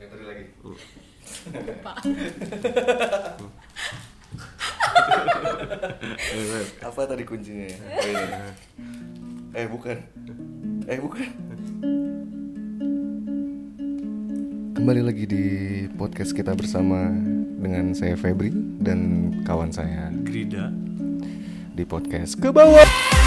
Yang tadi lagi. Apa tadi kuncinya ya? Oh, ini. Eh bukan. Eh bukan. Kembali lagi di podcast kita bersama dengan saya Febri dan kawan saya Grida di podcast ke bawah.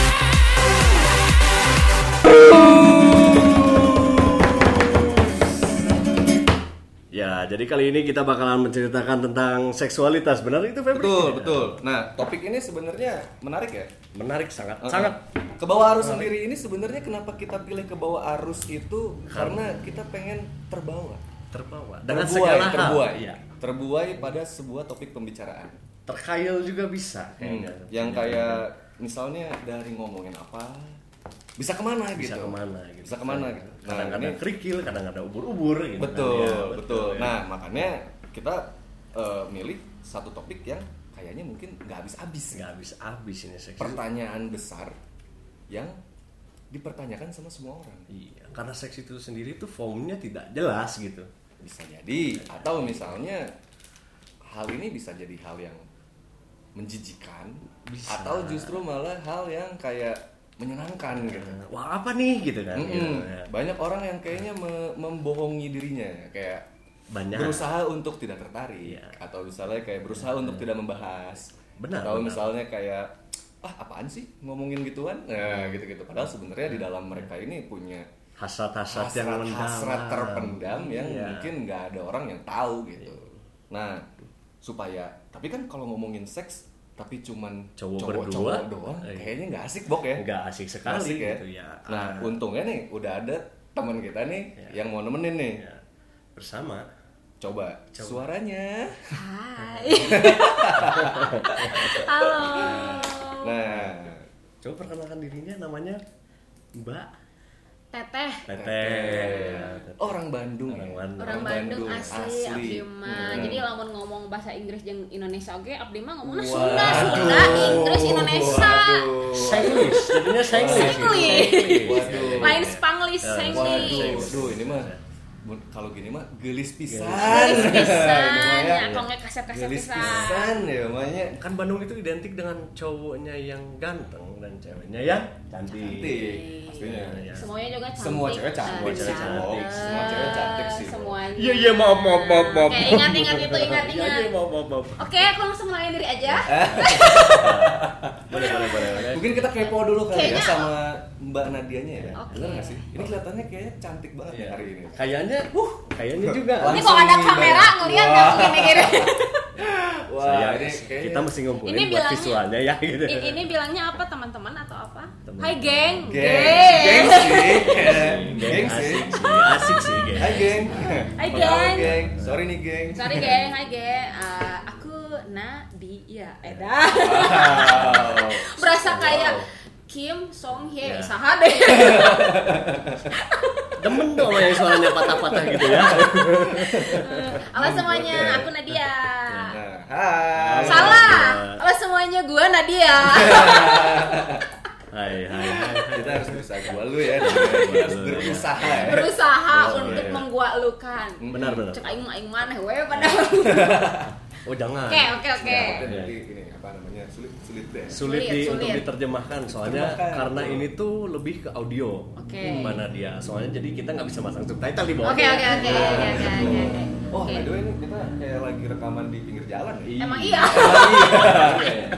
Ya, jadi kali ini kita bakalan menceritakan tentang seksualitas. Benar itu Febri? Betul, betul. Nah, topik ini sebenarnya menarik ya. Menarik sangat, Uh-uh. sangat. ke bawah arus sendiri ini sebenarnya kenapa kita pilih ke bawah arus itu karena kita pengen terbawa terbawa dengan terbuai segala hal. terbuai Iya. terbuai pada sebuah topik pembicaraan Terkhayal juga bisa Hmm, yang kayak misalnya dari ngomongin apa bisa ke mana bisa gitu ke mana gitu. bisa ke mana gitu nah Kadang-kadang ini kerikil, kadang-kadang ubur-ubur gitu. kan. betul Ya, betul ya. nah makanya kita eh, milih satu topik yang kayaknya mungkin nggak habis-habis nggak habis-habis ini seks. pertanyaan besar yang dipertanyakan sama semua orang Iya, karena seks itu sendiri tuh formnya tidak jelas gitu. bisa jadi atau misalnya hal ini bisa jadi hal yang menjijikan Bisa. atau justru malah hal yang kayak menyenangkan gitu Wah, apa nih gitu kan. Mm-mm. gitu, ya. banyak orang yang kayaknya me- membohongi dirinya kayak Banyak. berusaha untuk tidak tertarik Iya. atau misalnya kayak berusaha untuk tidak membahas Benar, atau benar. misalnya kayak ah apaan sih ngomongin gituan nah gitu gitu padahal sebenarnya di dalam mereka ini punya Hasrat-hasrat yang hasrat, mendalam. hasrat terpendam yang Iya. mungkin nggak ada orang yang tahu gitu. Nah, supaya tapi kan kalau ngomongin seks tapi cuman Cowok cowok-cowok berdua, doang, eh, kayaknya nggak asik bok ya. Nggak asik sekali asik gitu ya. Nah, Ah. untungnya nih udah ada teman kita nih Iya. yang mau nemenin nih. Ya, bersama Coba, Coba. suaranya. Hai. Halo. Nah, coba perkenalkan dirinya namanya Mbak Teteh. Teteh. Ya, Teteh. orang Bandung. Orang ya? Bandung. Orang Bandung asli, abdi mah. Hmm. Jadi lamun ngomong bahasa Inggris jeung Indonesia oge abdi mah ngomongna. Sunda, Sunda, Inggris, Indonesia. Waduh. Senglish, jadinya. Senglish. Waduh. Lain Spanglish, Ya, Waduh, ini mah kalau gini mah gelis pisan. Gelis pisan, ya kongnya kasep-kasep Gelis pisan. pisan ya makanya Kan Bandung itu identik dengan cowoknya yang ganteng dan ceweknya yang cantik. cantik pastinya. Ya. Semuanya juga cantik. Semua cewek cantik Eh, sih, cantik. Semua cewek cantik sih. Semuanya. Iya iya maaf maaf maaf maaf. Oke, ingat-ingat itu, ingat-ingat. Iya iya maaf maaf maaf. Oke, aku langsung mulai diri aja. Boleh boleh boleh. boleh. Mungkin kita kepo dulu kali ya sama Mbak Nadianya ya. Oke. Bener gak sih? Ini kelihatannya kayaknya cantik banget Iya. ya hari ini. Kayaknya, uh, kayaknya juga. Ini kok ada kamera ngeliat nggak gini-gini. Wah, Saya, ini kayaknya kita mesti ngumpulin Ini buat bilangnya- visualnya ya gitu. I- ini bilangnya apa teman-teman atau apa? Teman. Hai geng. geng, geng sih. Geng, sih. asik sih, asik sih geng. Hai geng. Hai, geng. geng. Sorry nih geng. Sorry geng, hai geng. Eh, aku Nadia. Eda. Wow. Berasa kayak Wow. Kim Song Hye, Ya. saha deh. Demen dong yang suaranya patah-patah gitu ya. Halo semuanya, aku Nadia. Hai. Salah. Halo semuanya, gua Nadia. Hai hai hai. Kita harus bisa gua lu ya. Harus berusaha ya. Berusaha untuk iya. menggualukan. Benar benar. Cek aing aing maneh we padahal. Oh jangan. Oke, oke, oke. Takutnya nanti ini apa namanya sulit sulit deh. Sulit, Sulit, di, untuk sulit. diterjemahkan soalnya Terjemahkan, karena betul. ini tuh lebih ke audio. Oke. Mana dia? Soalnya jadi kita nggak bisa masang subtitle di bawah. Oke, oke, oke, oke, oke, oke, oke. Oh, by the way ini kita kayak lagi rekaman di pinggir jalan ya. Emang iya. Iya.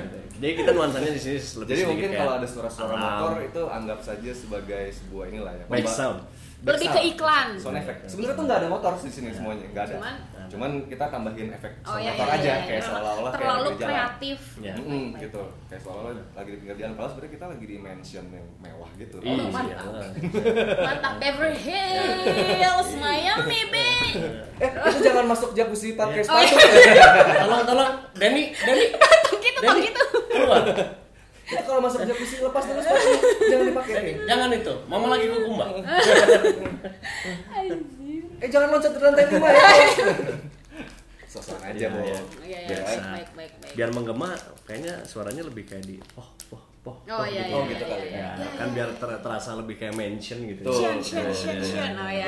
Jadi kita nuansanya di sini lebih Jadi mungkin kalau ada suara-suara motor itu anggap saja sebagai sebuah inilah ya. Back sound. Lebih ke iklan. Sound effect. Sebenarnya tuh nggak ada motor di sini semuanya, nggak ada. Cuman- Cuman kita tambahin efek Oh sound iya, motor iya, aja iya, kayak iya. seolah-olah kayak terlalu lagi di jalan. kreatif. Ya. Mm-mm, gitu. Kayak seolah-olah lagi di pinggir jalan. Padahal sebenarnya kita lagi di mansion yang mewah gitu. Iya. mantap. Mantap Beverly Hills, Miami Beach. Eh, itu jangan masuk jacuzzi pakai Oh, iya. sepatu. Tolong tolong Denny Denny gitu gitu. Kita kalau masuk jacuzzi lepas dulu sepatu. Jangan dipakai. Jangan itu. Mama lagi ke kumbang. Eh, jangan loncat dari lantai lima ya. Sosokan aja, Iya, Bo. iya. Iya, iya, Biar- baik, baik, baik. Biar menggema kayaknya suaranya lebih kayak di oh poh Oh, poh iya, gitu. iya, Oh, gitu iya, kali iya, Ya, iya. kan biar ter- terasa lebih kayak mention gitu. Tuh. Shen, shen, shen, shen. Oh ya.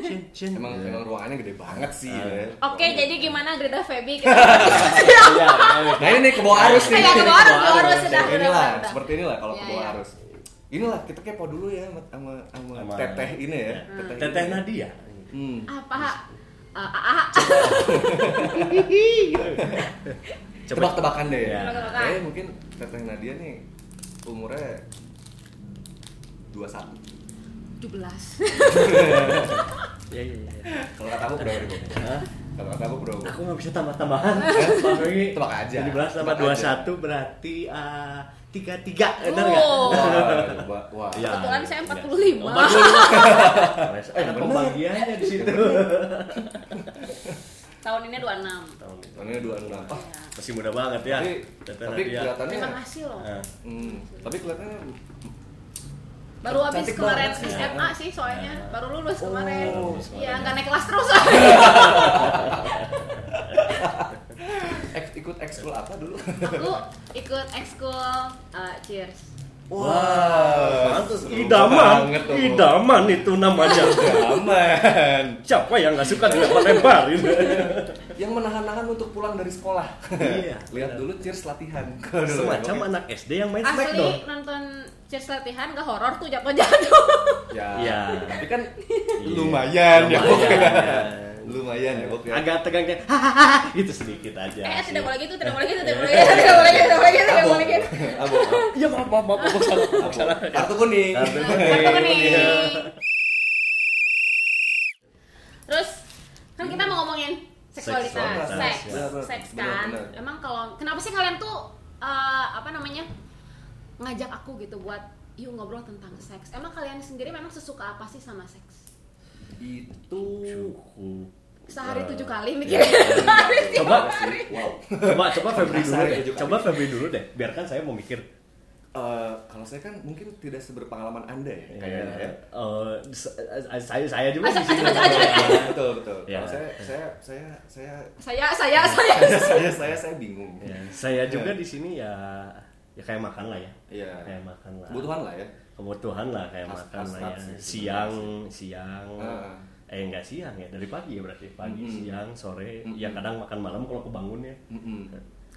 Chin, chin. Emang emang ruangannya gede banget sih. Ya. Oke, jadi gimana Greta Feby? Kita Iya, iya. Nah ini nih ke bawah arus nih. Kayak ke bawah arus, ke bawah arus, sudah, inilah, seperti inilah kalau ke Iya, bawah iya. arus. Inilah kita kepo dulu ya sama sama, teteh ini ya. Teteh. Nadia. Hmm. apa? Uh, ah, ah, Coba Tebak-tebakan deh. Iya. Tebak-tebakan. Mungkin teteh Nadia nih umurnya 21. 17. Iya, iya, iya. Kalau kata aku berapa ribu? Hah? Kalau kata aku berapa? Aku nggak bisa tambah-tambahan. Tebak aja. 17 tambah Tebak 21 berarti ah, 33, benar nggak? Oh. Wah. Wah. Iya. Kebetulan saya Iya. 45. Oh, 45. Eh, bener. pembagiannya di situ. Tahun ini 26. Tahun ini. Tahunnya 26. Ah, Ya. Masih muda banget ya. tapi Teteh tapi Nadia. kelihatannya Terima kasih loh. Ah. Hmm, tapi kelihatannya Baru habis kemarin banget. SMA sih soalnya. Baru lulus kemarin. Oh, Iya, nggak naik kelas terus. Ek- ikut ekskul apa dulu? Aku ikut ekskul uh, Cheers. Wah, Pantes seru idaman, banget idaman itu namanya. Idaman. Siapa yang nggak suka dilempar-lemparin? Yang menahan-nahan untuk pulang dari sekolah. Iya. Lihat dulu cheers latihan. Semacam ya, anak SD yang main. Asli nonton Cheers latihan gak horor tuh jatuh-jatuh. Ya, Iya. tapi kan Iya. lumayan ya. Lumayan, ya. lumayan ya, Bok ya. Agak tegang kayak hahaha gitu sedikit aja. Eh, tidak boleh gitu, tidak boleh gitu, tidak boleh gitu, tidak boleh gitu, tidak boleh gitu, tidak boleh gitu. Iya maaf maaf maaf aku salah aku salah. Kartu kuning. Kartu kuning. Iya. Terus kan kita mau ngomongin seksualitas, Seksualitas, seks, ya. Benar, seks kan. benar. Emang kalau kenapa sih kalian tuh eh, apa namanya ngajak aku gitu buat yuk ngobrol tentang seks. Emang kalian sendiri memang sesuka apa sih sama seks? Itu Cukup. Sehari Eh, tujuh kali iya. mikirin. Sehari tiap Coba. hari. wow. Coba coba Febri dulu deh. Coba Febri dulu deh. Biarkan saya mau mikir. Eh, kalau saya kan mungkin tidak seberpengalaman Anda ya, kayaknya ya. Eh, se- eh, saya saya juga di sini. aja. betul betul. Ya. Kalau saya saya saya saya Saya saya saya. saya saya saya bingung. Ya, saya juga di sini ya ya kayak makan lah ya. Iya. Kayak makan lah. Kebutuhan lah ya. Kebutuhan lah kayak makan lah ya. sih, Siang, siang. Ah. Eh enggak siang ya, dari pagi ya berarti. Pagi, Mm-mm. siang, sore. Mm-mm. Ya kadang makan malam kalau kebangun ya. Mm-mm.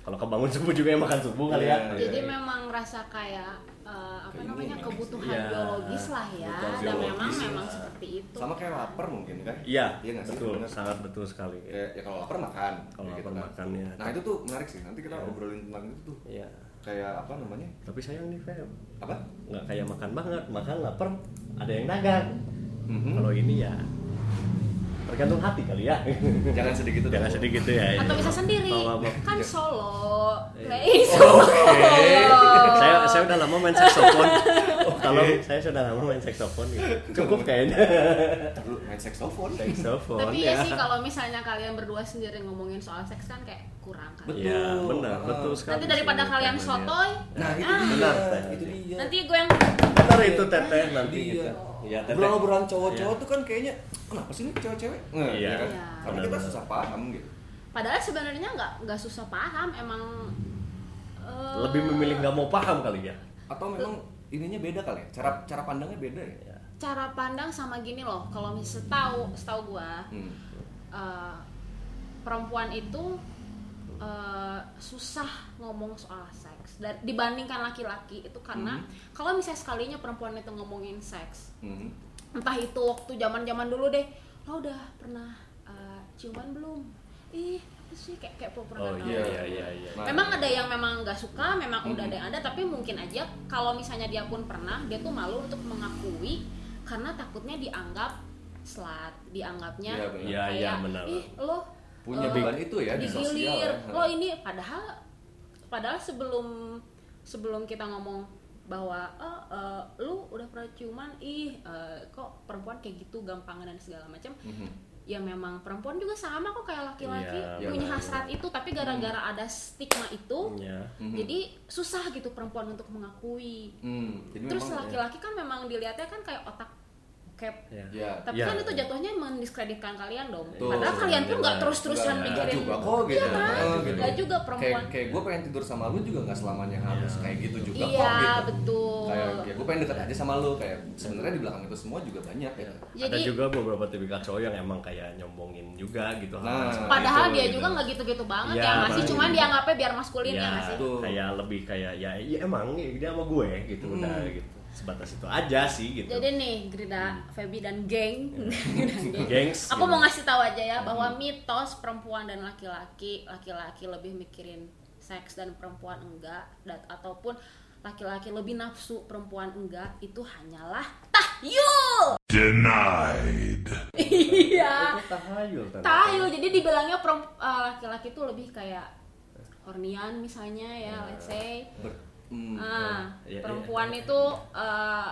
Kalau kebangun subuh juga ya makan subuh kali ya. Iya. Jadi memang rasa kayak eh, apa Keinginan namanya kebutuhan Iya. biologis lah ya. Kebutuhan Dan memang lah. memang seperti itu. Sama kayak lapar mungkin kan? Iya, Iya nggak sih? betul, Bener. sangat betul sekali. Ya, ya kalau lapar makan. Kalau kayak lapar kan. makan, ya. Nah itu tuh menarik sih. Nanti kita Iya. obrolin tentang itu tuh. Iya. Kayak apa namanya? Tapi sayang nih Feb, Apa? nggak kayak makan banget, makan lapar, ada yang dagang. Mhm. Kalau ini ya tergantung hati kali ya. Jangan sedih gitu. Jangan sedih gitu ya. Atau bisa sendiri. Kan Iya. solo. Iya. Play solo. saya saya udah lama main saxophone. Kalau saya sudah lama main saxophone gitu. Cukup kayaknya. Lu main saxophone. saxophone Tapi ya. ya sih kalau misalnya kalian berdua sendiri ngomongin soal seks kan kayak kurang kan. Betul. Iya, benar, betul sekali. Nanti daripada kalian sotoy, Nah itu Itu dia. nanti gue yang Ntar itu teteh nanti Iya. gitu. Ya teteh. Obrolan-obrolan cowok-cowok Iya. tuh kan kayaknya kenapa sih ini cewek-cewek? Nah, Iya. kan? Iya. Karena kita susah paham gitu. padahal sebenarnya nggak nggak susah paham emang eh, Lebih memilih nggak mau paham kali ya. Atau memang ininya beda kali ya? Cara cara pandangnya beda ya? Cara pandang sama gini loh kalau misalnya tahu setahu gua Hmm. eh, perempuan itu eh, susah ngomong soal seks dan dibandingkan laki-laki itu karena Mhm. kalau misalnya sekalinya perempuan itu ngomongin seks Hmm. entah itu waktu zaman zaman dulu deh lo udah pernah eh, ciuman belum ih apa sih kayak kayak pernah Oh iya iya iya iya. Memang ada yang memang nggak suka, memang udah Mhm. ada yang ada, tapi mungkin aja kalau misalnya dia pun pernah, dia tuh malu untuk mengakui karena takutnya dianggap slut, dianggapnya. Iya, kayak iya, benar. ih lo Punya beban itu ya di sosial ya. lo ini padahal padahal sebelum sebelum kita ngomong bahwa oh, eh, lu udah pernah ciuman, ih eh, kok perempuan kayak gitu gampangan dan segala macam Mhm. ya memang perempuan juga sama kok kayak laki-laki Iya, punya benar. hasrat itu tapi gara-gara ada stigma itu Iya. Mhm. jadi susah gitu perempuan untuk mengakui Hmm, jadi terus memang laki-laki kan memang dilihatnya kan kayak otak bokep Ya. Ya. tapi Ya. kan itu jatuhnya mendiskreditkan kalian dong Betul. padahal kalian tuh nggak terus-terusan mikirin juga kok gitu. Iya kan? Gitu. nggak juga perempuan Kayak kayak gue pengen tidur sama lu juga nggak selamanya harus kayak gitu juga kok iya gitu. betul Kayak ya gue pengen deket aja sama lu kayak sebenarnya di belakang itu semua juga banyak ya. ada jadi juga beberapa tipikal cowok yang emang kayak nyombongin juga gitu Nah, padahal itu, dia gitu. juga nggak gitu-gitu banget Iya, ya masih makanya. cuman dianggapnya biar maskulin ya ya, nggak sih Betul. kayak lebih kayak ya, ya emang ya, dia sama gue gitu Hmm. udah gitu sebatas itu aja sih gitu Jadi nih Grida, Feby dan geng, dan geng. Gengs, Aku gitu. mau ngasih tahu aja ya bahwa mitos perempuan dan laki-laki, laki-laki lebih mikirin seks dan perempuan enggak, dan ataupun laki-laki lebih nafsu perempuan enggak itu hanyalah tahyul. Denied. Iya. Tahayul ternyata. Tahyul. Jadi dibilangnya eh, laki-laki itu lebih kayak hornian misalnya ya, let's say. Ber- hmm, Ah, Iya, iya. perempuan itu eh,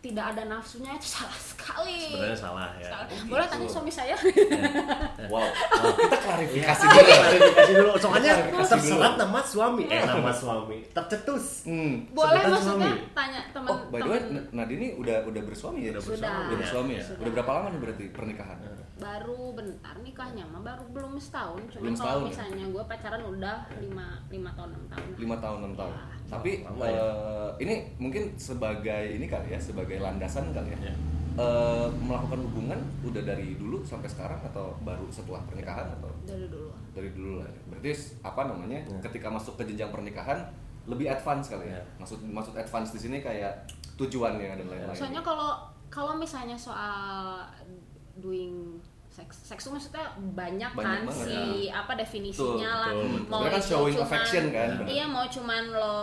tidak ada nafsunya itu salah sekali. sebenarnya salah ya Salah. Oh, Boleh gitu. tanya suami saya? Wow. kita klarifikasi Iya, dulu. klarifikasi dulu soalnya terserat nama suami eh nama suami tercetus Hmm. Boleh Sebutan maksudnya suami. tanya teman Oh, by the way, N- Nadine udah udah bersuami ya? Udah Sudah. Udah bersuami ya? Sudah. Udah berapa lama nih berarti pernikahan? baru bentar nikahnya mah baru belum setahun cuma Belum setahun kalau ya? misalnya gue pacaran udah lima lima tahun enam tahun lima tahun enam tahun. Ya. Tapi Lama ya? eh, ini mungkin sebagai ini kali ya, sebagai landasan kali ya. Ya. Eh, melakukan hubungan udah dari dulu sampai sekarang atau baru setelah pernikahan atau dari dulu dari dulu lah. ya? Berarti apa namanya? Ya. Ketika masuk ke jenjang pernikahan lebih advance kali ya. Ya. Maksud maksud advance di sini kayak tujuannya dan lain-lain. soalnya kalau kalau misalnya soal doing seks seks itu maksudnya banyak, Banyak kan banget, si apa definisinya lah betul, betul. mau kan itu showing cuman- affection kan, iya mau cuman lo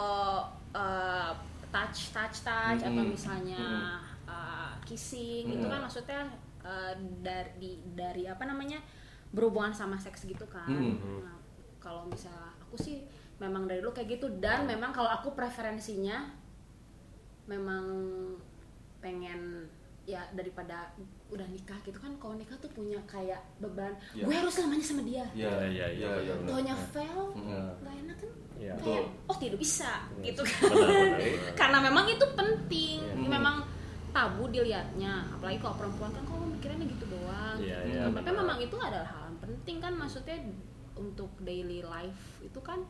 uh, touch touch touch atau Mm-mm. misalnya Mm-mm. uh, kissing itu Mm. kan maksudnya uh, dari dari apa namanya berhubungan sama seks gitu kan Mm-mm. Nah, kalau misalnya aku sih memang dari dulu kayak gitu dan memang kalau aku preferensinya memang pengen ya daripada udah nikah gitu kan kalau nikah tuh punya kayak beban Ya. gue harus selamanya sama dia Iya, Iya, iya, iya, benar. Taunya fail nggak enak kan Iya. kayak oh tidak bisa gitu kan benar, benar, benar. karena memang itu penting Iya. memang tabu dilihatnya apalagi kalau perempuan kan kalau mikirnya gitu doang Iya, gitu. iya, tapi benar. memang itu adalah hal yang penting kan maksudnya untuk daily life itu kan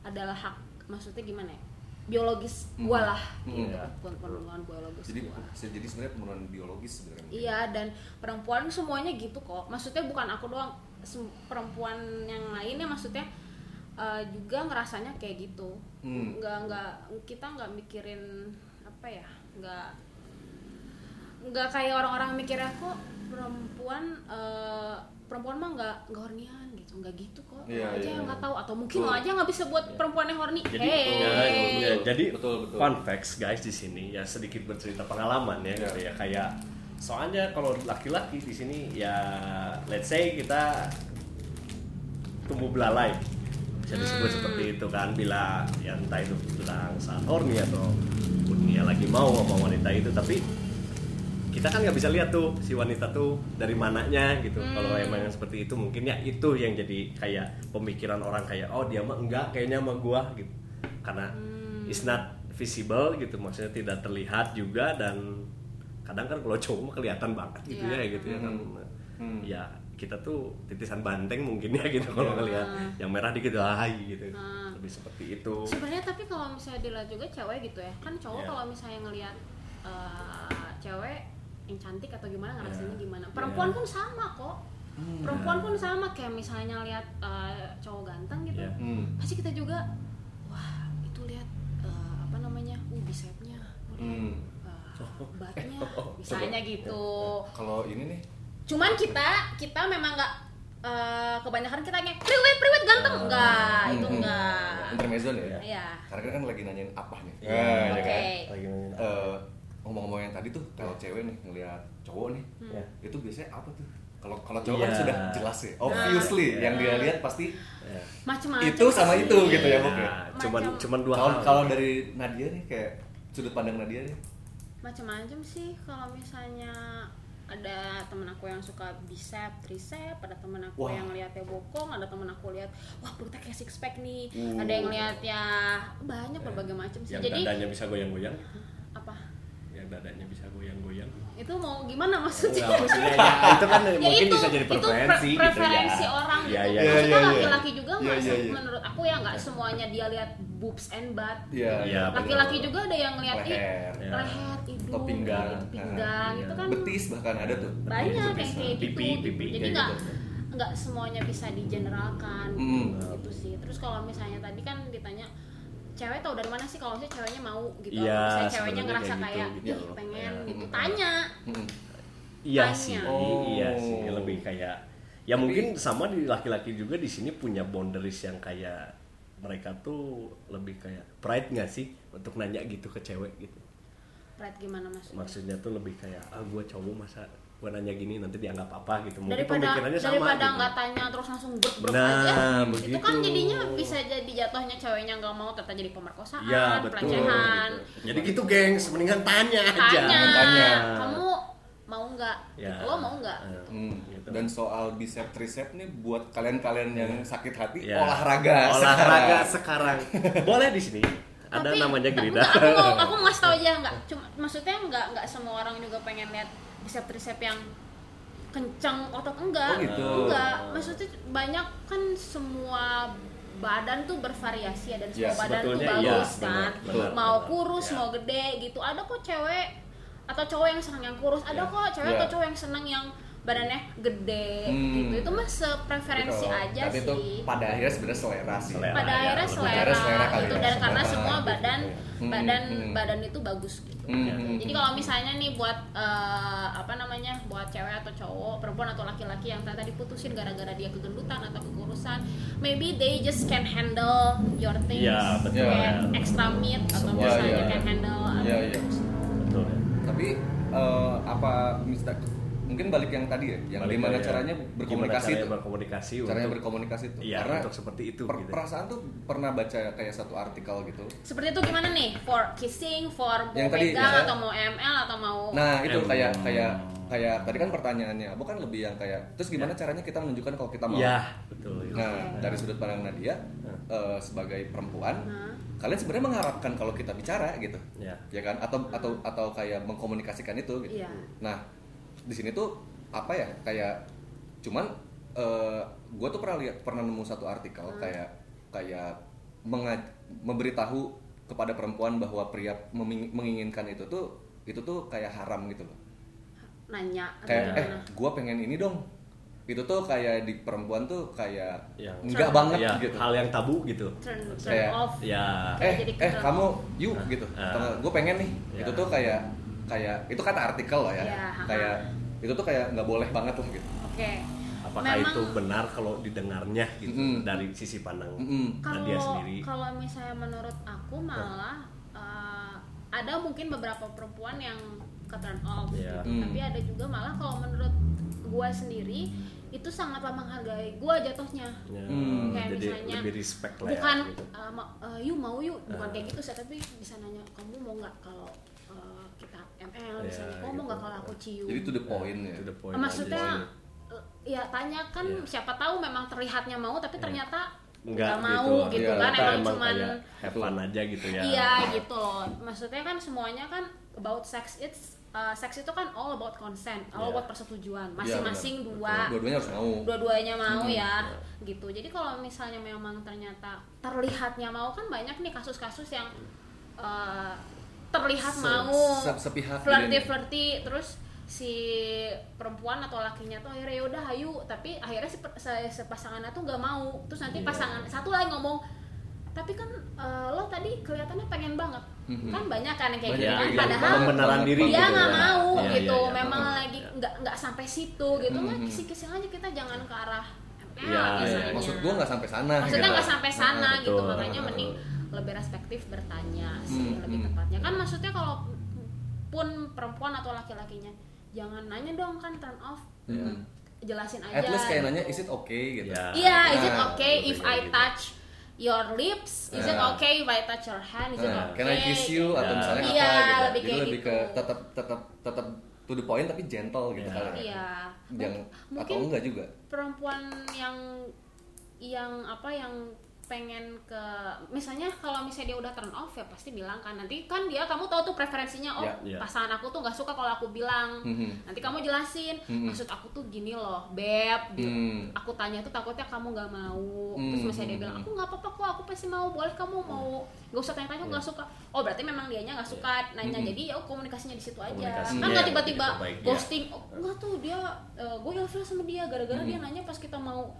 adalah hak maksudnya gimana ya biologis Hmm. lah Hmm. gitu Iya. Biologis Jadi gua. jadi sebenarnya pemenuhan biologis sebenarnya. Iya dan perempuan semuanya gitu kok. Maksudnya bukan aku doang, perempuan yang lainnya maksudnya uh, juga ngerasanya kayak gitu. Hmm. Nggak nggak kita nggak mikirin apa ya, nggak nggak kayak orang-orang mikirnya kok perempuan uh, perempuan mah nggak nggak hornian gitu, nggak gitu kok. Iya, Lo aja iya, yang iya. nggak tahu atau mungkin Betul. lo aja nggak bisa buat perempuan yang horny. Jadi, hey. ya, ya, jadi Betul, betul. fun facts guys di sini ya sedikit bercerita pengalaman ya, Ya. gitu ya kayak soalnya kalau laki-laki di sini ya let's say kita tumbuh belalai bisa disebut Hmm. seperti itu kan bila ya entah itu bilang saat horny atau pun dia lagi mau sama wanita itu tapi kita kan nggak bisa lihat tuh si wanita tuh dari mananya gitu Hmm. kalau emang yang seperti itu mungkin ya itu yang jadi kayak pemikiran orang kayak oh dia mah enggak kayaknya sama gua gitu karena Hmm. it's not visible gitu maksudnya tidak terlihat juga dan kadang kan kalau cowok mah kelihatan banget gitu Iya. ya gitu ya kan Hmm. ya kita tuh titisan banteng mungkin ya gitu kalau Iya. ngelihat yang merah dikit hai gitu Hmm. lebih seperti itu sebenarnya tapi kalau misalnya dilihat juga cewek gitu ya kan cowok Iya. kalau misalnya ngelihat uh, cewek yang cantik atau gimana ngerasanya Iya. gimana perempuan Iya. pun sama kok Hmm. perempuan pun sama kayak misalnya lihat uh, cowok ganteng gitu Iya. Hmm. pasti kita juga wah itu lihat uh, apa namanya uh bicepnya uh, Hmm. uh, batnya Oh, misalnya gitu Kalau ini nih, cuman kita kita memang nggak uh, kebanyakan kita kayak priwet priwet ganteng Ah. enggak itu hmm, enggak intermezzo nih ya. Iya. Karena kita kan lagi nanyain apa nih. Iya, ya Oke. kan? lagi nanya Eh, ngomong-ngomong yang tadi tuh kalau cewek nih ngelihat cowok nih, Ya. itu biasanya apa tuh? Kalau kalau cowok kan Iya. sudah jelas ya, obviously Nah, yang iya. dia lihat pasti Ya. macam-macam itu sama sih. itu gitu ya, ya? Ya, cuman Macam- cuman dua Kalau hal kalau dari Nadia nih kayak sudut pandang Nadia nih. macam-macam sih kalau misalnya ada temen aku yang suka bicep, tricep, ada temen aku Wah. yang lihatnya bokong, ada temen aku lihat wah perutnya kayak six pack nih, Uh. ada yang lihat ya banyak berbagai macam sih. yang Jadi dadanya bisa goyang-goyang dadanya bisa goyang-goyang itu mau gimana maksudnya Enggak, maksudnya ya, itu kan ya mungkin itu bisa jadi itu preferensi pre- gitu preferensi ya. orang gitu Iya, iya. Iya, maksudnya laki-laki juga Iya, nggak iya, se- iya. menurut aku ya nggak semuanya dia lihat boobs and butt Iya, Iya, laki-laki juga ada yang lihat ih Leher. Iya. leher hidung Atau pinggang. gitu, pinggang Nah, itu kan Betis bahkan ada tuh. banyak yang kayak gitu, pipi, gitu. pipi, jadi kayak nggak gitu. nggak semuanya bisa digeneralkan Mm. gitu sih terus kalau misalnya tadi kan ditanya cewek tahu dari mana sih kalau misalnya ceweknya mau gitu Iya, misalnya ceweknya ngerasa kayak kayak gitu, gitu. pengen Iya. gitu tanya. Iya Tanya. sih, Oh. iya sih, lebih kayak ya mungkin sama di laki-laki juga di sini punya boundaries yang kayak mereka tuh lebih kayak pride nggak sih untuk nanya gitu ke cewek gitu. Pride gimana maksudnya Maksudnya tuh lebih kayak ah gue cowok masa gue nanya gini nanti dianggap apa gitu. Mungkin daripada pemikirannya sama daripada gitu. nggak tanya terus langsung brek brek Nah, aja itu begitu. kan jadinya bisa jadi jatuhnya ceweknya nggak mau ternyata jadi pemerkosaan Iya betul. pelecehan Jadi gitu gengs, mendingan tanya aja. tanya Tanya. kamu mau nggak Ya. lo mau nggak Eh, Hmm. gitu. Dan soal bicep tricep nih buat kalian-kalian yang sakit hati Ya. olahraga olahraga sekarang. sekarang. Boleh di sini. Ada Tapi, namanya Gerida. aku mau aku mau ngasih tau aja nggak cuma maksudnya nggak nggak semua orang juga pengen lihat tricep yang kencang otot enggak Oh, gitu. enggak maksudnya banyak kan semua badan tuh bervariasi ya dan semua Ya, badan tuh sebetulnya iya, bagus benar, kan benar, mau benar. kurus Ya. mau gede gitu ada kok cewek atau cowok yang senang yang kurus ada Ya. kok cewek Ya. atau cowok yang senang yang badannya gede Hmm. gitu itu mah sepreferensi Kalau aja tadi sih tuh pada akhirnya sebenarnya selera sih. Selera. pada ya, akhirnya selera, Akhirnya selera kali gitu ya, dan karena selera semua gitu. badan Hmm, badan hmm. badan itu bagus gitu Hmm, Ya. hmm, jadi hmm. kalau misalnya nih buat eh, apa namanya buat cewek atau cowok perempuan atau laki-laki yang ternyata diputusin gara-gara dia kegendutan atau kekurusan maybe they just can handle your things Ya, betul. kayak Ya. extra meat atau Semua, misalnya ya. can handle Iya, iya. Betul ya. Tapi eh, apa misalnya mungkin balik yang tadi ya, yang Balik gimana ya. caranya Gimana berkomunikasi caranya tuh. berkomunikasi Caranya untuk- berkomunikasi tuh. Iya, Karena untuk seperti itu per- gitu. perasaan tuh pernah baca kayak satu artikel gitu. seperti itu gimana nih for kissing for mau Yang tadi, pegang ya. atau mau ml atau mau Nah, itu Em. kayak kayak kayak tadi kan pertanyaannya, bukan lebih yang kayak terus gimana caranya kita menunjukkan kalau kita mau. Iya, betul. ya. Nah, dari sudut pandang Nadia eh, sebagai perempuan, Hah? kalian sebenarnya mengharapkan kalau kita bicara gitu. Ya. Ya kan? Atau atau atau kayak mengkomunikasikan itu gitu. Iya. Nah, di sini tuh apa ya? Kayak cuman gue tuh pernah lihat pernah nemu satu artikel kayak kayak menga- memberitahu kepada perempuan bahwa pria meming- menginginkan itu tuh itu tuh kayak haram gitu loh. nanya atau Kayak eh gue pengen ini dong. Itu tuh kayak di perempuan tuh kayak Yang enggak Turn- banget ya, gitu. hal yang tabu gitu. turn, turn Kayak- off Ya. Kayak eh jadi eh kamu yuk Ah, gitu ah. gue pengen nih Ya. itu tuh kayak kayak itu kata artikel lah ya Ya, kayak itu tuh kayak nggak boleh banget lah gitu oke Apakah Memang- itu benar kalau didengarnya gitu Mm-mm. dari sisi pandang. Nadia kalau sendiri? kalau misalnya menurut aku malah eh, ada mungkin beberapa perempuan yang ke turn off Iya. gitu. Hmm. tapi ada juga malah kalau menurut gua sendiri itu sangatlah menghargai gua jatuhnya Ya, Hmm. Kayak jadi misalnya, lebih respect lah bukan ya. Gitu. eh, ma- eh, yuk mau yuk bukan Ah. kayak gitu sih tapi bisa nanya kamu mau nggak kalau ml Ya, misalnya kamu mau nggak gitu. kalau aku cium jadi to the point ya To the point maksudnya eh, ya tanya kan Iya. siapa tahu memang terlihatnya mau tapi Iya. ternyata Enggak nggak mau gitu, Iya, kan ternyata emang, emang cuman have fun aja gitu ya. iya gitu loh maksudnya kan semuanya kan about sex it's uh, seks itu kan all about consent all Iya. about persetujuan Iya, masing-masing benar. dua dua-duanya harus mau dua-duanya mau Hmm. ya gitu jadi kalau misalnya memang ternyata terlihatnya mau kan banyak nih kasus-kasus yang uh, terlihat Se- mau se- sepihak flirty flirty terus si perempuan atau lakinya tuh akhirnya ya udah hayu tapi akhirnya si, se- sepasangannya tuh nggak mau terus nanti Iya. pasangan satu lagi ngomong tapi kan uh, lo tadi kelihatannya pengen banget Mhm. kan banyak kan yang kayak Banyak gitu Ya, kan padahal pembenaran diri dia gitu nggak ya. mau Iya, gitu iya, iya. memang Iya. lagi nggak nggak sampai situ gitu mah Mhm. kisi-kisi aja kita jangan ke arah ML Iya, Ya, misalnya. maksud gue nggak sampai sana maksudnya gitu. nggak sampai sana Nah, gitu betul. makanya mending lebih respektif bertanya sih Hmm, lebih hmm. tepatnya kan maksudnya kalau pun perempuan atau laki-lakinya jangan nanya dong kan turn off Hmm. jelasin aja at least kayak nanya is it okay gitu Ya. Iya, is it Nah, okay lebih if I gitu. touch your lips? Is it Nah. okay if I touch your hand? Is it Nah, okay? can I kiss you atau Ya. misalnya Iya, apa gitu lebih jadi lebih gitu. ke tetap tetap tetap to the point tapi gentle gitu Ya. kali Iya. yang Mungkin- atau enggak juga perempuan yang yang apa yang pengen ke misalnya kalau misalnya dia udah turn off ya pasti bilang kan nanti kan dia kamu tahu tuh preferensinya oh Ya, ya. pasangan aku tuh nggak suka kalau aku bilang. Mhm. nanti kamu jelasin. Mhm. maksud aku tuh gini loh beb gitu. Hmm. aku tanya tuh takutnya kamu nggak mau. Hmm, terus misalnya dia bilang aku nggak apa-apa kok aku pasti mau boleh kamu mau. Nggak usah tanya-tanya nggak suka. Oh berarti memang dianya nggak suka nanya. Hmm. jadi ya komunikasinya di situ aja. Kan nggak yang tiba-tiba ghosting oh, enggak tuh dia gue ilfil sama dia. Gara-gara dia nanya pas kita mau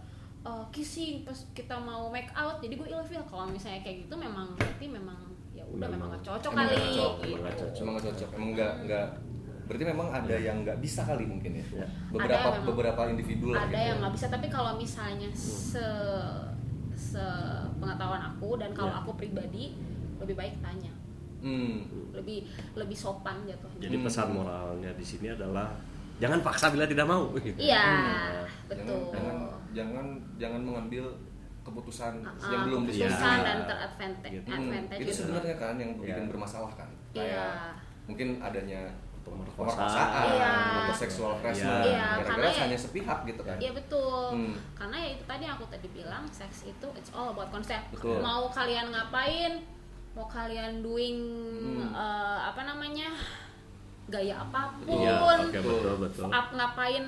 uh, kissing pas kita mau make out jadi gue ilfil kalau misalnya kayak gitu memang berarti memang ya udah memang nggak cocok Emang kali cocok, gitu. emang nggak cocok. Emang nggak cocok. Emang nggak nggak. Berarti memang ada yang nggak bisa kali mungkin ya. Ya. Beberapa Ada beberapa individu lah. ada gitu. yang nggak bisa tapi kalau misalnya se se pengetahuan aku dan kalau Ya. aku pribadi lebih baik tanya Hmm. lebih lebih sopan jatuhnya Jadi Hmm. pesan moralnya di sini adalah jangan paksa bila tidak mau. Gitu. iya Nah, betul Jangan, jangan jangan mengambil keputusan Ah, yang belum keputusan diskusi. dan teradvantage Gitu. Hmm, advantage itu gitu. sebenarnya kan yang bikin Iya. bermasalah kan. Iya. Kayak mungkin adanya Pemerkosaan. Iya. atau seksual harassment Iya, gara-gara karena ya- hanya sepihak gitu kan. Iya betul. Hmm. Karena ya itu tadi yang aku tadi bilang seks itu it's all about konsep. Betul. Mau kalian ngapain, mau kalian doing Hmm. eh, apa namanya gaya apa pun, Iya, oke betul betul. up ngapain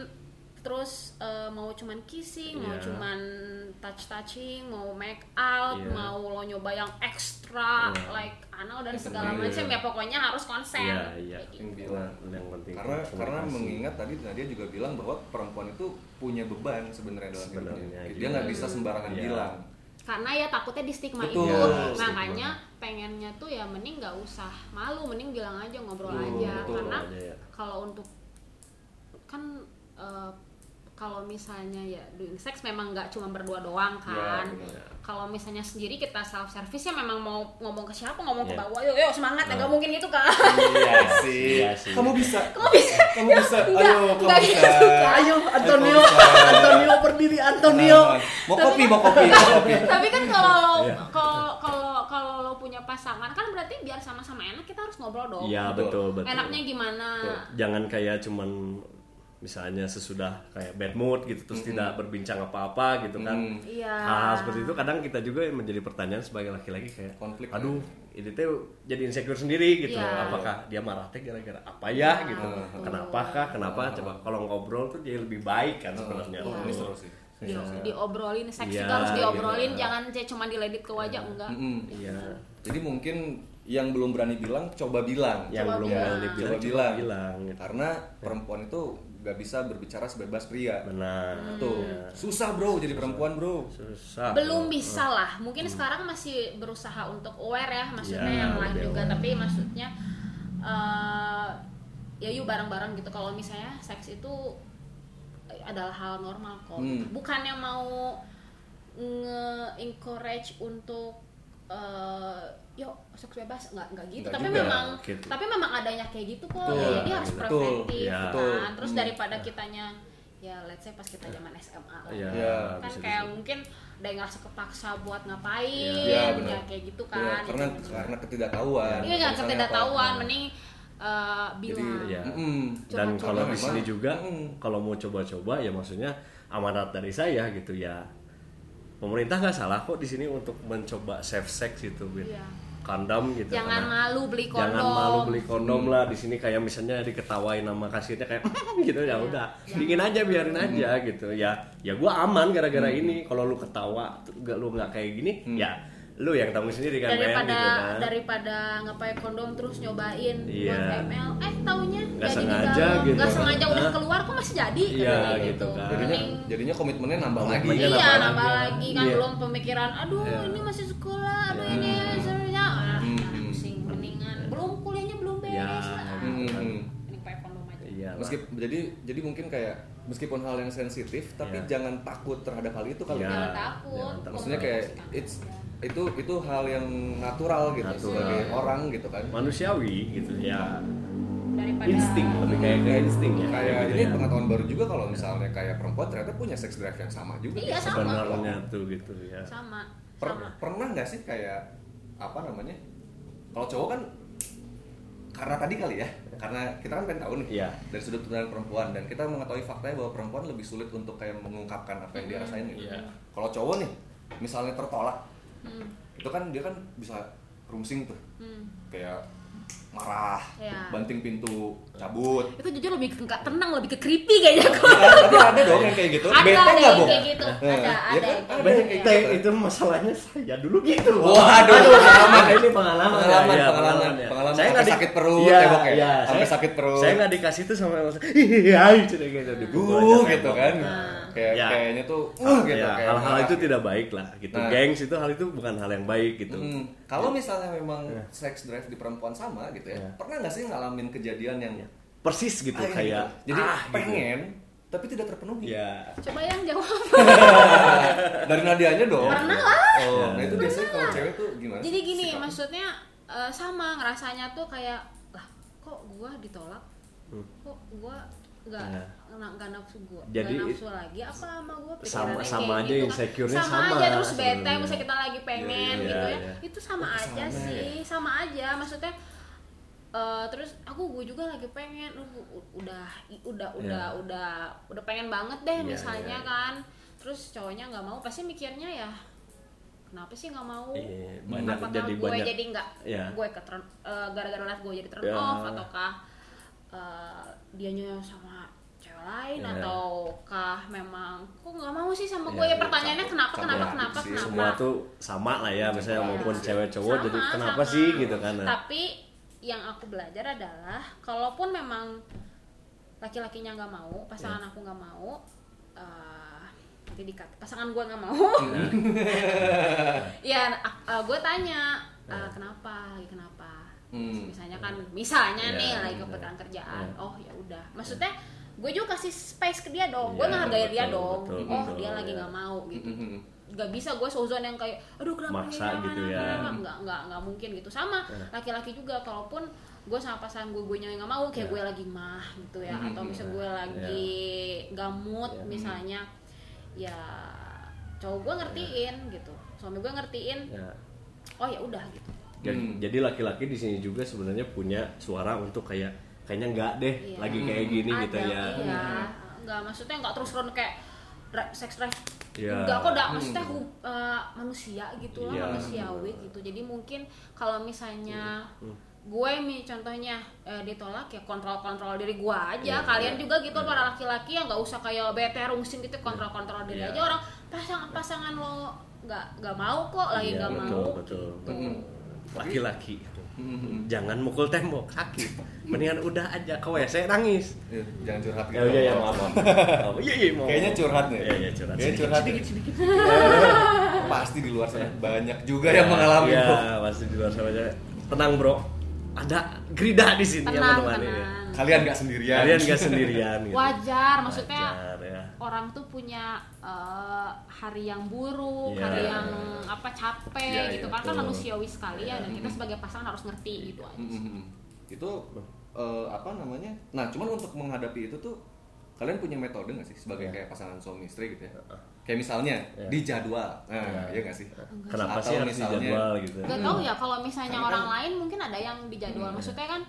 terus eh, mau cuman kissing, mau Iya. cuman touch touching, mau make out, Iya. mau lo nyoba yang ekstra Iya. like anal dan Yang segala penting, macam iya. ya pokoknya harus konsen. Iya, iya. Kayak gitu. Yang bilang. yang penting karena karena mengingat tadi Nadia juga bilang bahwa perempuan itu punya beban sebenarnya dalam hidupnya. Dia nggak bisa sembarangan Iya. bilang. Karena ya takutnya di stigma Betul, itu stigma. makanya pengennya tuh ya mending nggak usah malu mending bilang aja ngobrol Betul, aja betul karena ya. kalau untuk kan eh, kalau misalnya ya doing sex memang nggak cuma berdua doang kan Ya, benar. kalau misalnya sendiri kita self service ya memang mau ngomong ke siapa ngomong ke Ya. bawah yuk yuk semangat ya Oh. nggak mungkin gitu kan Iya sih. Iya sih. Kamu bisa. Kamu bisa. Kamu bisa. Enggak, Ayo, kamu enggak bisa. gitu kan. Ayo Antonio, bisa. Antonio berdiri Antonio. Nah, Mau kopi, mau kopi, mau kopi. tapi kan kalau Iya. kalau kalau kalau lo punya pasangan kan berarti biar sama-sama enak kita harus ngobrol dong Iya Betul. betul betul. enaknya gimana Jangan kayak cuman misalnya sesudah kayak bad mood gitu terus tidak berbincang apa-apa gitu kan. Hmm. iya Hal seperti itu kadang kita juga menjadi pertanyaan sebagai laki-laki kayak Konflik. aduh ini tuh jadi insecure sendiri gitu Iya. apakah dia marah teh gara-gara apa ya Iya, gitu betul. kenapa kah kenapa coba kalau ngobrol tuh jadi lebih baik kan sebenarnya Iya. Ini seru sih. di, Iya. diobrolin seks Iya, juga harus diobrolin iya. jangan c- cuma diledit ke wajah enggak Mm-mm. iya Jadi mungkin yang belum berani bilang, coba bilang. yang Coba belum bilang. berani bilang Coba coba bilang. bilang gitu. Karena perempuan itu nggak bisa berbicara sebebas pria. benar. Tuh, Iya. susah bro jadi perempuan bro. susah belum bisa lah. Mungkin sekarang masih berusaha untuk aware ya maksudnya Iya, yang lain juga. aware. tapi maksudnya eh, ya yuk bareng-bareng gitu. Kalau misalnya seks itu adalah hal normal kok Hmm. bukannya mau nge-encourage untuk eh, yuk seks bebas nggak nggak gitu Nggak tapi juga, memang gitu. tapi memang adanya kayak gitu kok Betul, jadi harus betul, preventif iya. kan betul. terus Hmm. daripada kitanya ya let's say pas kita zaman SMA lah Iya, Iya. kan bisa kayak disebut. mungkin ada yang ngerasa kepaksa buat ngapain Iya, ya, benar. kayak gitu Ya, kan karena Itu. karena ketidaktahuan. iya nggak ketidaktahuan apa. mending uh, Jadi, bilang iya. mm-mm. dan Curhat-curhat. kalau di sini juga mm. kalau mau coba-coba ya maksudnya amanat dari saya gitu ya pemerintah nggak salah kok di sini untuk mencoba safe sex gitu Win. Iya. kondom gitu jangan karena malu beli kondom jangan malu beli kondom Hmm. lah di sini kayak misalnya diketawain nama kasirnya kayak gitu ya Iya. udah dingin aja biarin aja gitu ya ya gua aman gara-gara ini kalau lu ketawa gak lu nggak kayak gini Hmm. ya lu yang tanggung sendiri kan daripada gitu kan daripada ngapain kondom terus nyobain Iya. buat ML eh taunya Nggak jadi sengaja di dalam gitu. nggak sengaja udah keluar kok masih jadi Iya, Kayak gitu kan. Jadinya jadinya komitmennya nambah lagi. Iya nambah nambah lagi. lagi kan Iya. belum pemikiran aduh Iya. ini masih sekolah aduh Iya. ini sebenarnya ah, Hmm. pusing mendingan belum kuliahnya belum beres Iya. lah Hmm. mending pakai kondom aja iya lah. Meskip, jadi jadi mungkin kayak meskipun hal yang sensitif tapi Iya. jangan takut terhadap hal itu kali. Iya. jangan takut jangan takut. Maksudnya kayak it's itu itu hal yang natural gitu Natural. sebagai orang gitu kan. manusiawi gitu ya daripada insting lebih kayak kayak insting ya Kayak gitu ini ya. pengetahuan baru juga kalau misalnya kayak perempuan ternyata punya sex drive yang sama juga. Iya, sama. sebenarnya tuh gitu ya sama Per- sama pernah nggak sih kayak apa namanya? Kalau cowok kan karena tadi kali ya, karena kita kan pengen tahu nih Iya. dari sudut pandang perempuan dan kita mengetahui faktanya bahwa perempuan lebih sulit untuk kayak mengungkapkan apa yang dia rasain gitu. Iya. Kalau cowok nih, misalnya tertolak, Hmm. itu kan dia kan bisa rungsing tuh Hmm. kayak marah Iya. banting pintu cabut itu jujur lebih ke nggak tenang lebih ke creepy kayaknya kok Iya, tapi ada dong yang kayak gitu ada bete ada nggak kayak gitu Nah, ada iya ada yang kayak Ada gitu yang kayak Teh, gitu. itu masalahnya saya dulu gitu. Waduh, pengalaman. ini pengalaman. Pengalaman, ya, pengalaman, ya. pengalaman. Saya Sampai nggak di- sakit perut, Iya, ya, ya? iya. Sampai Saya- sakit perut. Saya nggak dikasih tuh sama iya, gitu gitu. gitu kan Nah. Kayak Ya. kayaknya tuh uh, gitu Ya, kayak hal-hal itu gitu. tidak baik lah gitu. Nah. Gengs itu hal itu bukan hal yang baik gitu. Hmm, kalau misalnya memang Ya. sex drive di perempuan sama gitu ya, Ya. pernah nggak sih ngalamin kejadian yang Persis gitu ah, kayak gitu. jadi ah, gitu. pengen tapi tidak terpenuhi. Ya. coba yang jawab Dari Nadianya dong. Pernah lah. Oh, Ya. nah itu biasanya kalau cewek tuh gimana? jadi gini sikapnya? maksudnya eh, sama ngerasanya tuh kayak lah kok gua ditolak Hmm. kok gua nggak Ya. Nggak nggak nafsu gua Jadi nggak nafsu lagi apa sama gua Sama- pikirannya sama kayak aja gitu kan. insecure-nya sama, sama aja terus bete sebenarnya. misalnya kita lagi pengen Iya, gitu ya iya. itu sama Oh, aja sih ya? sama aja maksudnya eh, terus aku gue juga lagi pengen uh, udah udah udah Iya. udah udah pengen banget deh Iya, misalnya iya, iya. kan terus cowoknya nggak mau pasti mikirnya ya kenapa sih nggak mau Iya, banyak apakah jadi gue banyak jadi nggak Iya. gue ke eh, gara-gara liat gue jadi turn Iya. off ataukah eh, dianya sama lain Iya. ataukah memang kok nggak mau sih sama Iya, gue ya iya, pertanyaannya campur- kenapa campur kenapa aduk kenapa sih, kenapa Semua tuh sama lah ya, misalnya Sama. maupun cewek cowok Sama, jadi kenapa sama. sih gitu kan. Nah. tapi yang aku belajar adalah kalaupun memang laki-lakinya nggak mau pasangan Iya. aku nggak mau eh, nanti dikat pasangan gue nggak mau Nah, ya uh, gue tanya uh, Ya. kenapa lagi kenapa Hmm. misalnya kan misalnya Ya, nih lagi ya. kepikiran kerjaan Ya. oh ya udah maksudnya gue juga kasih space ke dia dong gue Ya, menghargai dia betul, dong betul, oh betul, dia lagi ya. nggak mau gitu nggak bisa gue sozon yang kayak aduh kenapa Maksa ini, gitu ya. kenapa? nggak nggak nggak mungkin gitu sama Ya. laki-laki juga kalaupun gue sama pasangan gue gue nggak mau kayak Ya. gue lagi mah gitu ya atau misalnya gue lagi gamut Ya. misalnya ya cowok gue ngertiin gitu suami gue ngertiin ya. oh ya udah gitu Jadi, Hmm. jadi laki-laki di sini juga sebenarnya punya suara untuk kayak kayaknya enggak deh Iya. lagi kayak gini Ada, gitu ya. iya nggak maksudnya nggak terus run kayak sex drive Iya. enggak kok dah maksudnya hu- uh, manusia gitu lah Iya. manusiawi gitu jadi mungkin kalau misalnya Hmm. gue nih contohnya eh, ditolak ya kontrol kontrol diri gue aja Iya, kalian iya. juga gitu para laki-laki yang nggak usah kayak bete rungsing gitu kontrol kontrol diri Iya. aja orang pasangan pasangan lo nggak nggak mau kok lagi Iya, nggak betul, mau betul. gitu. Laki-laki Mhm. jangan mukul tembok sakit. Mendingan udah aja ke WC nangis. Ya, jangan curhat Ya iya ya maaf. maaf. Oh, Iya iya mau. Kayaknya curhat nih. Iya iya curhat. Kayaknya Sedikit, curhat. sedikit, sedikit. Pasti di luar sana banyak juga yang mengalami Iya, Bro. pasti di luar sana aja. Tenang, Bro. Ada gerida di sini yang tenang menemani. tenang Kalian nggak sendirian. Kalian gak sendirian gitu. wajar maksudnya Wajar, ya. orang tuh punya eh, hari yang buruk, Iya. hari yang apa capek Iya, gitu iya, kan kan manusiawi sekali ya dan kita sebagai pasangan harus ngerti gitu aja. Mhm. Itu eh, apa namanya? Nah, cuman untuk menghadapi itu tuh kalian punya metode nggak sih sebagai Iya. kayak pasangan suami istri gitu ya? Kayak misalnya Iya. di jadwal. Nah, Iya. iya nggak sih? Kenapa Atau sih harus misalnya- dijadwal gitu? Gak tau ya kalau misalnya Karena orang kan- lain mungkin ada yang di jadwal. Hmm. Maksudnya kan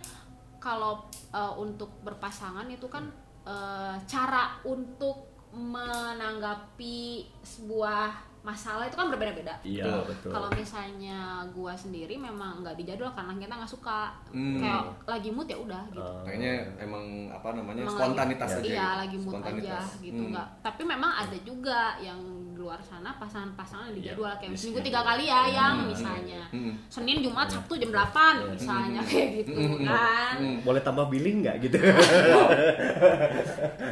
kalau eh, untuk berpasangan itu kan eh, cara untuk menanggapi sebuah masalah itu kan berbeda-beda. Iya, Betul. betul. Kalau misalnya gua sendiri memang nggak dijadwal karena kita nggak suka. Hmm. Kayak lagi mood ya udah gitu. Oh. Kayaknya emang apa namanya? Emang spontanitas lagi, aja. Iya, gitu. lagi mood aja Spontanitas. gitu Hmm. nggak. Tapi memang ada juga yang di luar sana pasangan-pasangan yang dijadwal kayak di seminggu schedule. tiga kali ya yang Hmm. misalnya. Hmm. Senin, Jumat, Sabtu jam 8 Iya. misalnya kayak gitu Hmm. kan. Hmm. Boleh tambah billing nggak gitu? Wow.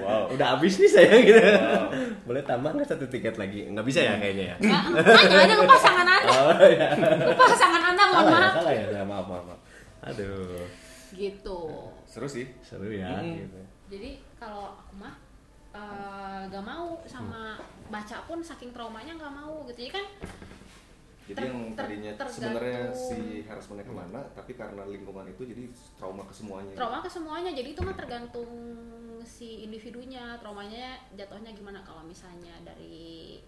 wow. Udah habis nih saya gitu. Wow. Boleh tambah nggak satu tiket lagi? Nggak bisa ya kayaknya ya? Nggak, Tanya aja ke pasangan Anda. Oh ya. Ke pasangan Anda mohon Salah ya, maaf. salah ya. Ya, Maaf, maaf, maaf. Aduh, Gitu. Seru sih. seru ya. Mm. Gitu. Jadi kalau aku mah eh, gak mau sama baca pun saking traumanya gak mau gitu. Jadi kan Jadi Ter- yang ter- tadinya tergantung. sebenarnya si harassmentnya ke mana, tapi karena lingkungan itu jadi trauma ke semuanya. trauma ke semuanya jadi itu mah tergantung si individunya traumanya jatuhnya gimana kalau misalnya dari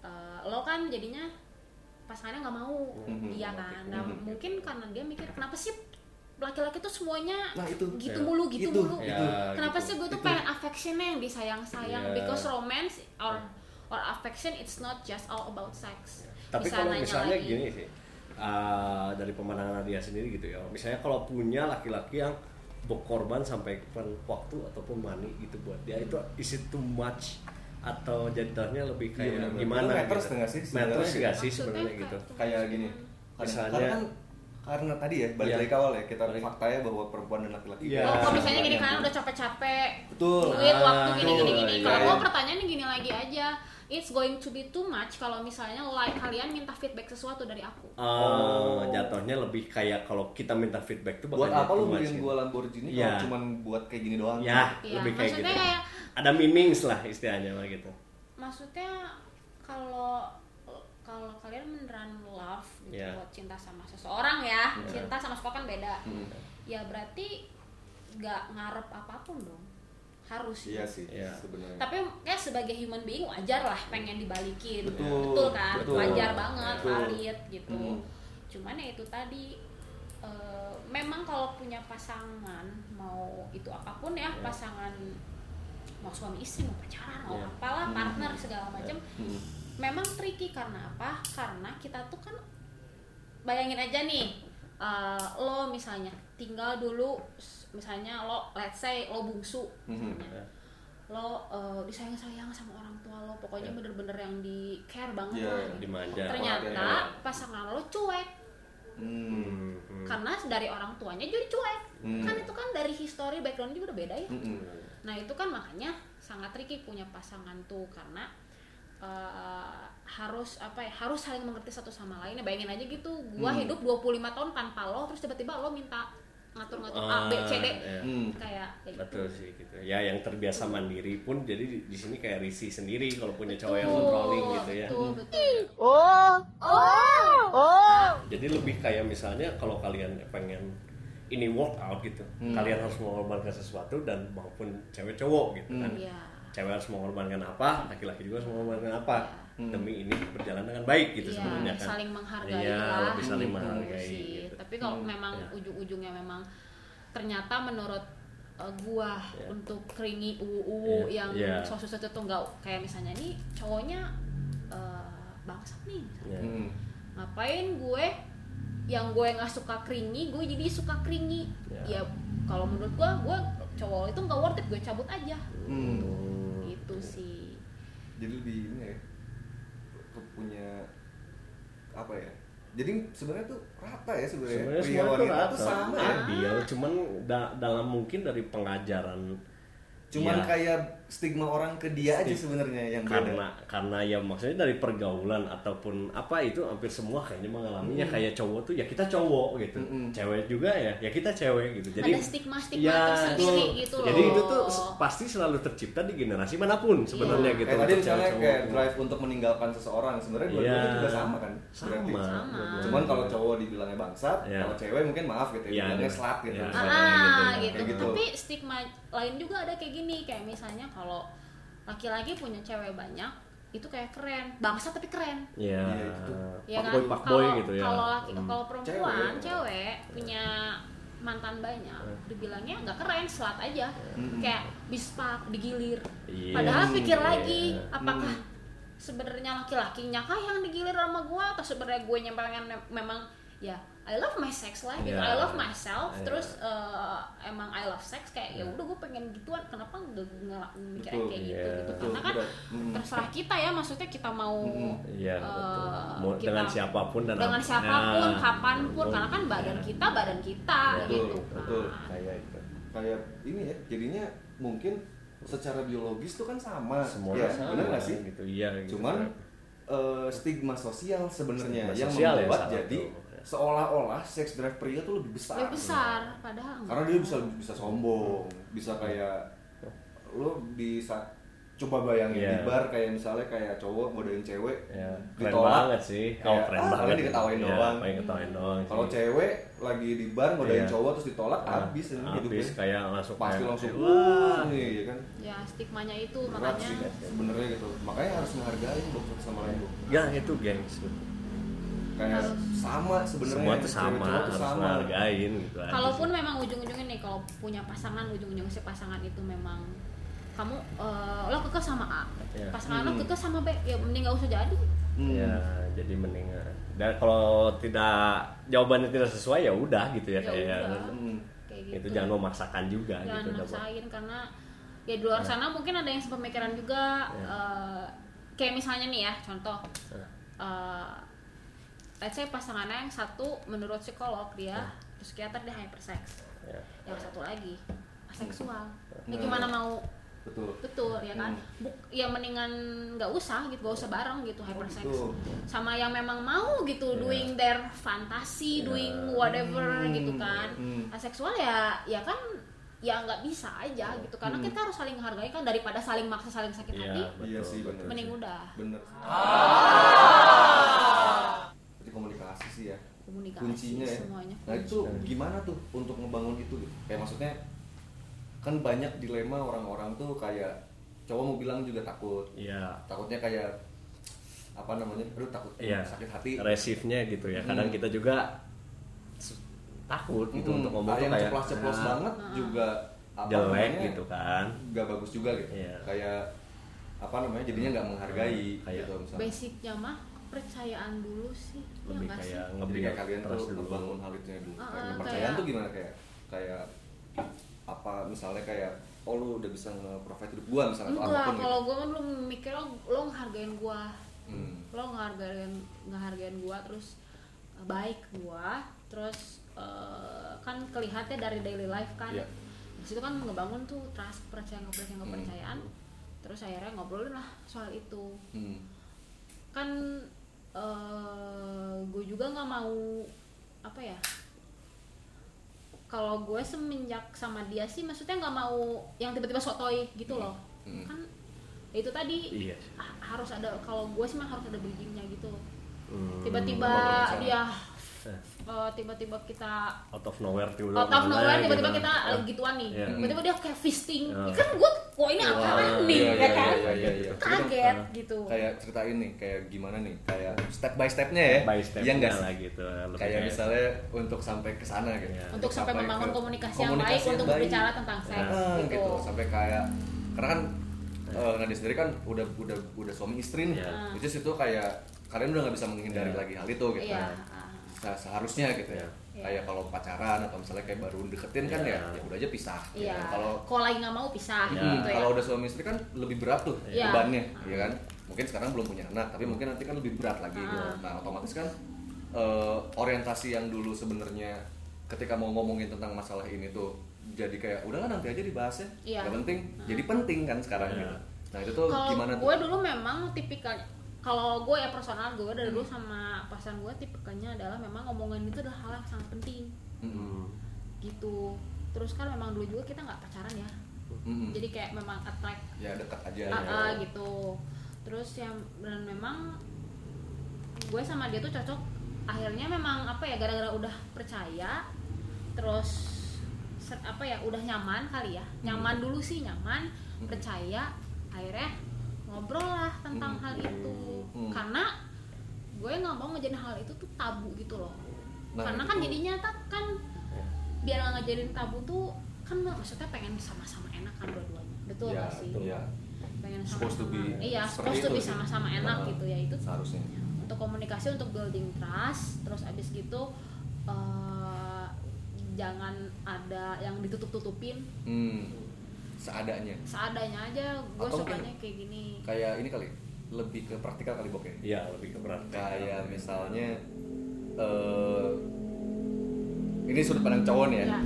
eh, lo kan jadinya pasangannya nggak mau Mhm. dia kan nah Mhm. mungkin karena dia mikir kenapa sih laki-laki tuh semuanya Nah, itu. gitu Ya. mulu gitu Itu. mulu Ya, kenapa gitu. sih gue tuh Itu. pengen affectionnya yang disayang-sayang Ya. because romance or or affection it's not just all about sex Tapi bisa kalau nanya misalnya lagi. gini sih, uh, dari pemandangan dia sendiri gitu ya. Misalnya kalau punya laki-laki yang berkorban sampai waktu ataupun money gitu buat dia itu is it too much atau jadinya lebih Iya, kayak benar-benar. gimana? Matters nggak sih sebenarnya Matters gitu? nggak sih sebenarnya gitu? kayak gini Misalnya- karena kan karena tadi ya balik Iya. lagi ke awal ya kita Balik. faktanya bahwa perempuan dan laki-laki Iya. Oh, kalau misalnya gini kan udah capek-capek, Betul. duit, Ah, waktu gini gini betul. gini. Iya, Kalau gua pertanyaannya gini lagi aja, it's going to be too much kalau misalnya like kalian minta feedback sesuatu dari aku. Uh, jatuhnya lebih kayak kalau kita minta feedback tuh buat apa lu beliin gitu. gua Lamborghini Iya. kalau cuman buat kayak gini doang Ya, Iya, lebih kayak gitu. maksudnya kayak- Ada meanings lah istilahnya lah gitu. Maksudnya kalau kalau kalian beneran love gitu Iya. buat cinta sama seseorang ya, Iya. cinta sama suka kan beda. Hmm. Ya berarti nggak ngarep apa pun dong. Harus iya sih Iya. sebenarnya tapi ya sebagai human being wajar lah pengen dibalikin Betul, kan betul. wajar banget Betul. valid gitu Hmm. cuman ya itu tadi eh, memang kalau punya pasangan mau itu apa pun ya Iya. pasangan mau suami istri mau pacaran mau Iya. apalah Hmm. partner segala macam Hmm. Memang tricky karena apa karena kita tuh kan bayangin aja nih eh, lo misalnya tinggal dulu misalnya lo let's say lo bungsu Mhm. misalnya lo eh, disayang-sayang sama orang tua lo pokoknya Ya. bener-bener yang di care banget Iya, lah dimanja. ternyata Ya. pasangan lo cuek Hmm. Hmm. karena dari orang tuanya jadi cuek Hmm. kan itu kan dari history background juga udah beda ya Mm-mm. nah itu kan makanya sangat tricky punya pasangan tuh karena eh, harus apa ya harus saling mengerti satu sama lain ya bayangin aja gitu gua Hmm. hidup 25 tahun tanpa lo terus tiba-tiba lo minta ngatur-ngatur A B C D Ah, iya. Hmm. kayak kayak gitu. Betul sih gitu. Ya yang terbiasa mandiri pun jadi di, di sini kayak risih sendiri kalau punya cowok yang Betul, controlling gitu ya. betul betul Jadi lebih kayak misalnya kalau kalian pengen ini work out gitu, Hmm. kalian harus mengorbankan sesuatu dan maupun cewek cowok gitu kan. Hmm. Iya. Cewek harus mengorbankan apa, laki-laki juga harus mengorbankan apa Hmm. demi ini berjalan dengan baik gitu Iya, sebenarnya kan. saling menghargai Iya, lah lebih saling gitu menghargai sih. gitu. tapi kalau Hmm, memang iya. ujung-ujungnya memang ternyata menurut uh, gua Iya. untuk keringi uwu Iya, yang iya. sosok itu nggak kayak misalnya nih cowoknya uh, bangsat nih Ya. Hmm. ngapain gue yang gue nggak suka keringi gue jadi suka keringi Ya. ya kalau menurut gue gue cowok itu nggak worth it gue cabut aja Hmm. Sih. Jadi lebih ini ya pu- punya apa ya? Jadi sebenarnya tuh rata ya sebenarnya. Sebenarnya pria semua tuh wanita rata. tuh sama. Ya Adil, cuman da- dalam mungkin dari pengajaran cuman Iya. kayak stigma orang ke dia aja sebenarnya yang beda karena karena ya maksudnya dari pergaulan ataupun apa itu hampir semua kayaknya mengalaminya kayak cowok tuh ya kita cowok gitu Mm-mm. cewek juga ya ya kita cewek gitu jadi Ada stigma-stigma ya, tersendiri betul. gitu jadi loh. itu tuh pasti selalu tercipta di generasi mana pun sebenarnya Iya. gitu kayak tadi misalnya cewek-cowok kayak gitu. drive untuk meninggalkan seseorang sebenarnya dua-duanya Iya. juga sama kan berarti Sama. Sama. cuman kalau cowok dibilangnya bangsat Iya. kalau cewek mungkin maaf gitu Iya, ya bilangnya iya. slut gitu Iya. misalnya. ah gitu. gitu, gitu. tapi stigma lain juga ada kayak gini kayak misalnya kalau laki-laki punya cewek banyak itu kayak keren bangsa tapi keren ya, Iya, itu. ya kan kalau gitu ya kalau laki Hmm. kalau perempuan Cewek. cewek, punya mantan banyak dibilangnya nggak keren slut aja Hmm. kayak bispak digilir Iya. padahal pikir Iya. lagi apakah Hmm. sebenarnya laki-lakinya kah yang digilir sama gua atau sebenarnya gue yang pengen memang ya I love my sex life gitu Iya. I love myself Iya. terus eh, emang I love sex kayak ya udah gue pengen gituan kenapa nggak Betul, kayak iya. gitu gitu Betul, karena kan betul. Hmm. terserah kita ya maksudnya kita mau Mm-mm. Iya, eh, betul. Mau kita- dengan siapa pun dan dengan apa- siapa pun Nah, kapan pun betul. karena kan badan Iya. kita badan kita Iya, gitu betul, kan. betul. kayak itu kayak ini ya jadinya mungkin secara biologis tuh kan sama semua ya sama benar nggak sih gitu iya gitu. cuman eh, stigma sosial sebenarnya yang ya, membuat salah jadi tuh. Seolah-olah seks drive pria tuh lebih besar. Lebih besar padahal karena dia bisa bisa sombong bisa kayak lo bisa coba bayangin Iya. di bar kayak misalnya kayak cowok godain cewek ya keren ditolak. banget sih. Oh Kayak, keren ah, banget. diketawain Iya, doang. paling ketawain doang kalau cewek lagi di bar godain Iya. cowok terus ditolak Ah, habis ini habis hidupnya. kayak langsung pasti kayak, langsung wah. Wah iya kan? Ya stigmanya itu berat makanya. sih sebenarnya gitu. Makanya harus menghargai dok sama lain. Ya itu gengs kayak sama sebenarnya semua tuh sama harus sama menghargain gitu kalaupun memang ujung-ujungnya nih kalau punya pasangan ujung-ujungnya si pasangan itu memang kamu eh, lo kekeh sama A Iya. pasangan lo Hmm. kekeh sama B ya mending gak usah jadi Hmm. ya jadi mending dan kalau tidak jawabannya tidak sesuai ya udah gitu ya, Ya kayak udah. Hmm. kayak itu gitu jangan memaksakan juga jangan gitu maksain karena ya di luar sana mungkin ada yang sepemikiran juga Ya. eh, kayak misalnya nih ya contoh Ya. Let's say pasangannya yang satu menurut psikolog dia Ya. psikiater dia hypersex Ya. yang satu lagi aseksual ya Nah. gimana mau betul betul ya kan Hmm. Buk, ya mendingan nggak usah gitu gak usah bareng gitu hypersex betul. sama yang memang mau gitu Ya. doing their fantasi Ya. doing whatever Hmm. gitu kan Hmm. aseksual ya ya kan ya nggak bisa aja gitu karena Hmm. kita harus saling menghargai kan daripada saling maksa saling sakit Iya, hati Iya sih, bener. mending udah bener jadi komunikasi ya. Komunikasi kuncinya ya. semuanya. Nah itu gimana tuh untuk ngebangun itu? Kayak maksudnya kan banyak dilema orang-orang tuh kayak cowok mau bilang juga takut. Iya. takutnya kayak apa namanya aduh takut Iya. sakit hati. Resifnya gitu ya. Kadang Hmm. kita juga takut gitu Mm-mm. untuk ngomong Ada tuh kayak ceplos-ceplos ah, banget juga apa jelek namanya, gitu kan. nggak bagus juga gitu. Iya. kayak apa namanya jadinya nggak menghargai Kayak gitu misalnya. Basicnya mah kepercayaan dulu sih ya lebih sih? kayak ngebuild kalian trust tuh dulu ngebangun hal itu dulu kayak ah, kepercayaan kayak- tuh gimana kayak kayak apa misalnya kayak oh lu udah bisa nge-provide hidup gua misalnya atau enggak apa pun gitu. kalau gue kan belum mikir lo lo ngehargain gue Hmm. lo ngehargain ngehargain gue terus eh, baik gue terus eh, kan kelihatannya dari daily life kan Iya. di situ kan ngebangun tuh trust kepercayaan kepercayaan Hmm. kepercayaan terus akhirnya ngobrolin lah soal itu Hmm. kan gue juga nggak mau apa ya kalau gue semenjak sama dia sih maksudnya nggak mau yang tiba-tiba sotoy gitu loh Hmm. kan itu tadi iya harus ada kalau gue sih mah harus ada bridgingnya gitu Hmm. tiba-tiba ngobrol dia Eh, eh, tiba-tiba kita out of nowhere tiba out of nowhere tiba-tiba kita Ah. lagi gituan nih Iya. tiba-tiba dia kayak fisting Iya. kan gue kok ini apaan nih ya iya, kan iya, iya, kaget Ah. gitu kayak ceritain nih kayak gimana nih kayak step by stepnya ya by step iya nggak lah gitu lebih kayak misalnya untuk sampai ke sana gitu untuk sampai Sampai membangun komunikasi, yang baik yang untuk berbicara tentang seks gitu. gitu sampai kayak karena kan eh, Nadia sendiri kan udah udah udah suami istri nih Iya. itu situ kayak kalian udah nggak bisa menghindari Iya. lagi hal itu gitu Iya. Nah seharusnya gitu ya Iya. kayak kalau pacaran atau misalnya kayak baru deketin kan Iya. ya ya udah aja pisah gitu. Iya. kalau Kalau lagi nggak mau pisah Iya. Hmm, gitu ya. kalau udah suami istri kan lebih berat tuh Iya. bebannya, ya kan? Mungkin sekarang belum punya anak, tapi mungkin nanti kan lebih berat lagi. gitu. Ah. Nah, otomatis kan eh, orientasi yang dulu sebenarnya ketika mau ngomongin tentang masalah ini tuh jadi kayak udahlah nanti aja dibahasnya, Iya. nggak penting. Jadi penting kan sekarang Iya. gitu. Nah itu tuh Kalau gimana gue tuh? dulu memang tipikalnya kalau gue ya personal gue dari dulu Hmm. sama pasangan gue tipikalnya adalah memang ngomongan itu adalah hal yang sangat penting Mm-mm. gitu terus kan memang dulu juga kita nggak pacaran ya Mm-mm. jadi kayak memang attract ya dekat aja. ah, ya. ah, gitu terus yang dan memang gue sama dia tuh cocok akhirnya memang apa ya gara-gara udah percaya terus ser- apa ya udah nyaman kali ya nyaman dulu sih nyaman Hmm. percaya akhirnya ngobrol lah tentang Hmm. hal itu Hmm. karena gue nggak mau ngejadiin hal itu tuh tabu gitu loh Nah, karena itu kan jadinya tak kan Ya. biar nggak ngejadiin tabu tuh kan maksudnya pengen sama-sama enak kan dua-duanya betul Ya, nggak sih betul. Ya. pengen Supposed to sama-sama be iya supposed to be sama-sama enak Nah, gitu ya itu Seharusnya. untuk komunikasi untuk building trust terus abis gitu eh, jangan ada yang ditutup-tutupin Hmm. Seadanya. seadanya aja gue sukanya kayak gini Kayak ini kali, lebih ke praktikal kali bok ya. Iya, lebih ke berat. kayak misalnya eh ini sudut pandang cowok nih ya ya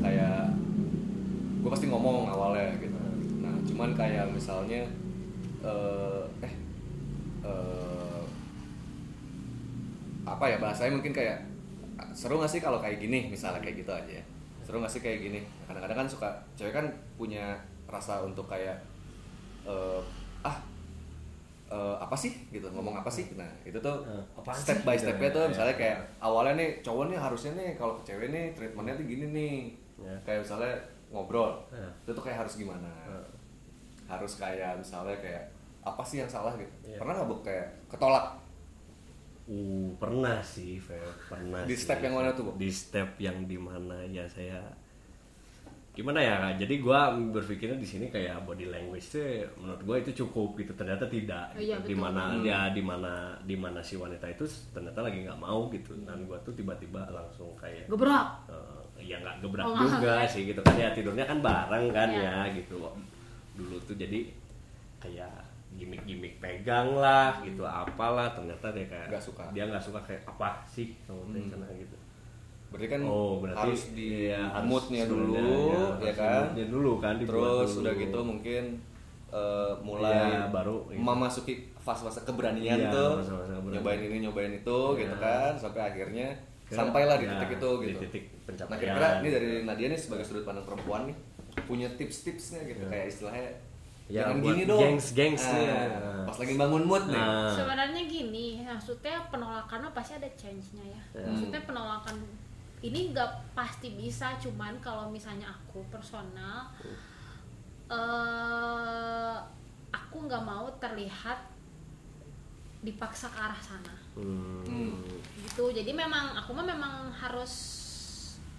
kayak gue pasti ngomong awalnya gitu nah cuman kayak misalnya eh eh eh, apa ya bahasanya mungkin kayak seru gak sih kalau kayak gini misalnya kayak gitu aja ya seru gak sih kayak gini kadang-kadang kan suka cewek kan punya rasa untuk kayak eh, ah eh, apa sih gitu ngomong apa sih nah itu tuh Eh, apaan step sih? by Gitu stepnya ya. tuh Iya. misalnya kayak awalnya nih cowok nih harusnya nih kalau ke cewek nih treatmentnya tuh gini nih Ya. kayak misalnya ngobrol Ya. itu tuh kayak harus gimana Ya. harus kayak misalnya kayak apa sih yang salah gitu Iya. pernah nggak bu kayak ketolak Uh, pernah sih, Fer. pernah. Di sih. step yang mana tuh, Bu? Di step yang di mana ya saya gimana ya jadi gua berpikirnya di sini kayak body language tuh menurut gua itu cukup gitu ternyata tidak Oh, iya, di betul. mana dia di mana di mana si wanita itu ternyata lagi nggak mau gitu dan gua tuh tiba-tiba langsung kayak gebrak eh, ya nggak gebrak Oh, juga sih gitu kan ya tidurnya kan bareng kan Iya. ya gitu dulu tuh jadi kayak gimmick-gimmick pegang lah gitu apalah ternyata dia kayak Nggak suka. dia nggak suka kayak apa sih kamu teh sana gitu berarti kan oh berarti harus di iya, harus moodnya sebenarnya, dulu iya, ya di kan moodnya dulu kan terus dulu. udah gitu mungkin eh, mulai Iya, baru, gitu. memasuki fase-fase keberanian Iya, tuh fase-fase keberanian. nyobain ini nyobain itu Iya. gitu kan sampai akhirnya sampailah di ya, titik itu di gitu titik pencapaian. nah kira-kira ini dari Nadia nih sebagai sudut pandang perempuan nih punya tips-tipsnya gitu kayak istilahnya Ya, jangan gini dong gengs-gengsnya. Ah, pas lagi bangun mood nih Nah. sebenarnya gini maksudnya penolakannya pasti ada change-nya ya Ya. maksudnya penolakan ini nggak pasti bisa cuman kalau misalnya aku personal eh aku nggak mau terlihat dipaksa ke arah sana Hmm. Hmm. gitu jadi memang aku mah memang harus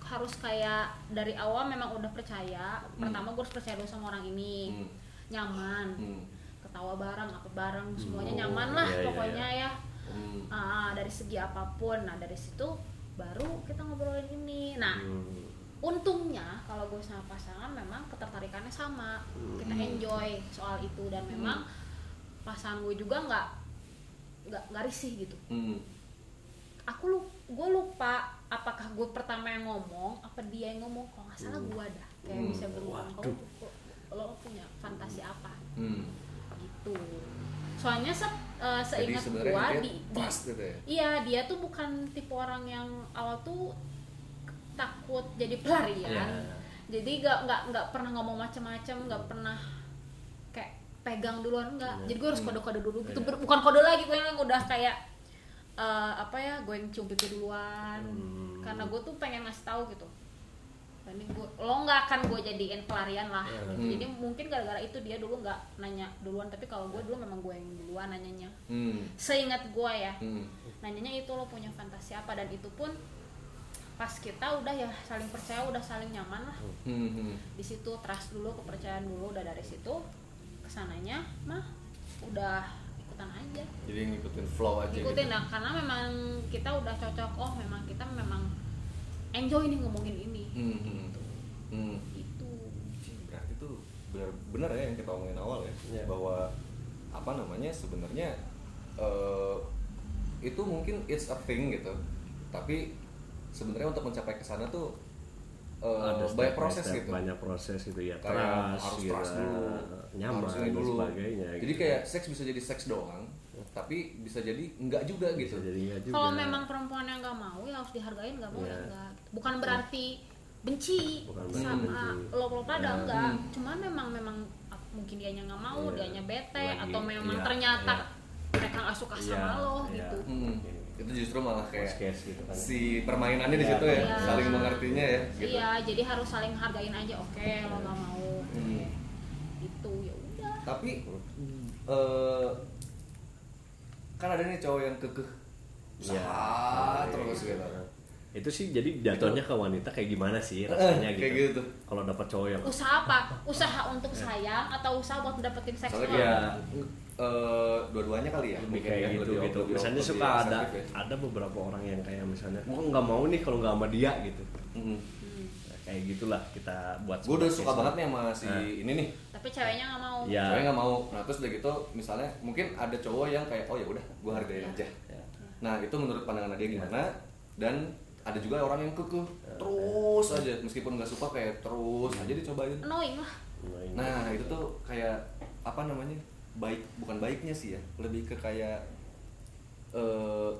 harus kayak dari awal memang udah percaya pertama gue harus percaya dulu sama orang ini Hmm. Nyaman Hmm. ketawa bareng apa bareng semuanya Oh, nyaman lah iya, iya, pokoknya ya Hmm. Ah, dari segi apa pun nah dari situ baru kita ngobrolin ini nah Hmm. untungnya kalau gue sama pasangan memang ketertarikannya sama kita Hmm. enjoy soal itu dan memang pasangan gue juga nggak nggak nggak risih gitu Hmm. aku lu gue lupa apakah gue pertama yang ngomong apa dia yang ngomong kalau nggak salah gue dah kayak Hmm. bisa berulang Waduh. lo, lo punya fantasi apa Hmm. gitu soalnya se, Jadi seingat dia di, di- gitu ya iya dia tuh bukan tipe orang yang awal tuh takut jadi pelarian Iya. jadi nggak nggak nggak pernah ngomong macam-macam nggak pernah kayak pegang duluan enggak Iya. jadi gue harus kode-kode dulu gitu Iya. Ber- bukan kode lagi gue yang udah kayak eh, apa ya gue yang cium pipi duluan Hmm. karena gue tuh pengen ngasih tahu gitu ini gue lo nggak akan gue jadiin pelarian lah Iya. gitu. Hmm. jadi mungkin gara-gara itu dia dulu nggak nanya duluan tapi kalau gue dulu memang gue yang duluan nanyanya Hmm. seingat gue ya Hmm. nanyanya itu lo punya fantasi apa dan itu pun pas kita udah ya saling percaya udah saling nyaman lah Hmm. Hmm. di situ trust dulu kepercayaan dulu udah dari situ ke sananya mah udah ikutan aja Jadi ngikutin flow aja ikutin gitu. nah karena memang kita udah cocok oh memang kita memang enjoy nih ngomongin ini Hmm. Hmm. Itu berarti tuh benar benar ya yang kita omongin awal ya Iya. bahwa apa namanya sebenarnya eh, itu mungkin it's a thing gitu. Tapi sebenarnya untuk mencapai ke sana tuh eh, Ada step banyak by proses step, gitu. banyak proses gitu ya. Kayak trust, harus gitu, trust dulu nyaman harus dan dulu. sebagainya jadi gitu. kayak seks bisa jadi seks doang tapi bisa jadi enggak juga bisa gitu. jadi juga kalau memang perempuan yang nggak mau ya harus dihargain nggak mau ya enggak bukan berarti benci Bukan sama benci. lo lo pada Iya. enggak Hmm. cuman memang memang mungkin dianya nggak mau Iya. dianya bete Lagi, atau memang iya, ternyata iya. mereka nggak suka Iya, sama lo iya. gitu Hmm. itu justru malah kayak case gitu kan si permainannya di Iya, situ ya iya. saling mengertinya ya gitu iya jadi harus saling hargain aja oke lo nggak mau Hmm. itu ya udah tapi eh kan ada nih cowok yang kekeh usaha Iya. terus gitu itu sih jadi jatuhnya ke wanita kayak gimana sih Eh, rasanya gitu, kayak gitu. kalau dapat cowok yang usaha apa usaha untuk sayang atau usaha buat dapetin seks soalnya? Iya. eh dua-duanya kali ya lebih kayak ya, gitu lebih- gitu lebih- misalnya lebih suka ada ya. ada beberapa orang yang kayak misalnya mau nggak mau nih kalau nggak sama dia gitu. Nah, kayak gitulah kita buat gue udah suka banget nih sama si Nah. ini nih tapi ceweknya nggak mau Iya. cewek nggak mau nah terus udah gitu misalnya mungkin ada cowok yang kayak oh ya udah gue hargain aja Ya. nah itu menurut pandangan dia gimana dan ada juga orang yang kekeh. Terus aja meskipun nggak suka kayak terus aja dicobain. Annoying lah. Nah, itu tuh kayak apa namanya baik bukan baiknya sih ya lebih ke kayak eh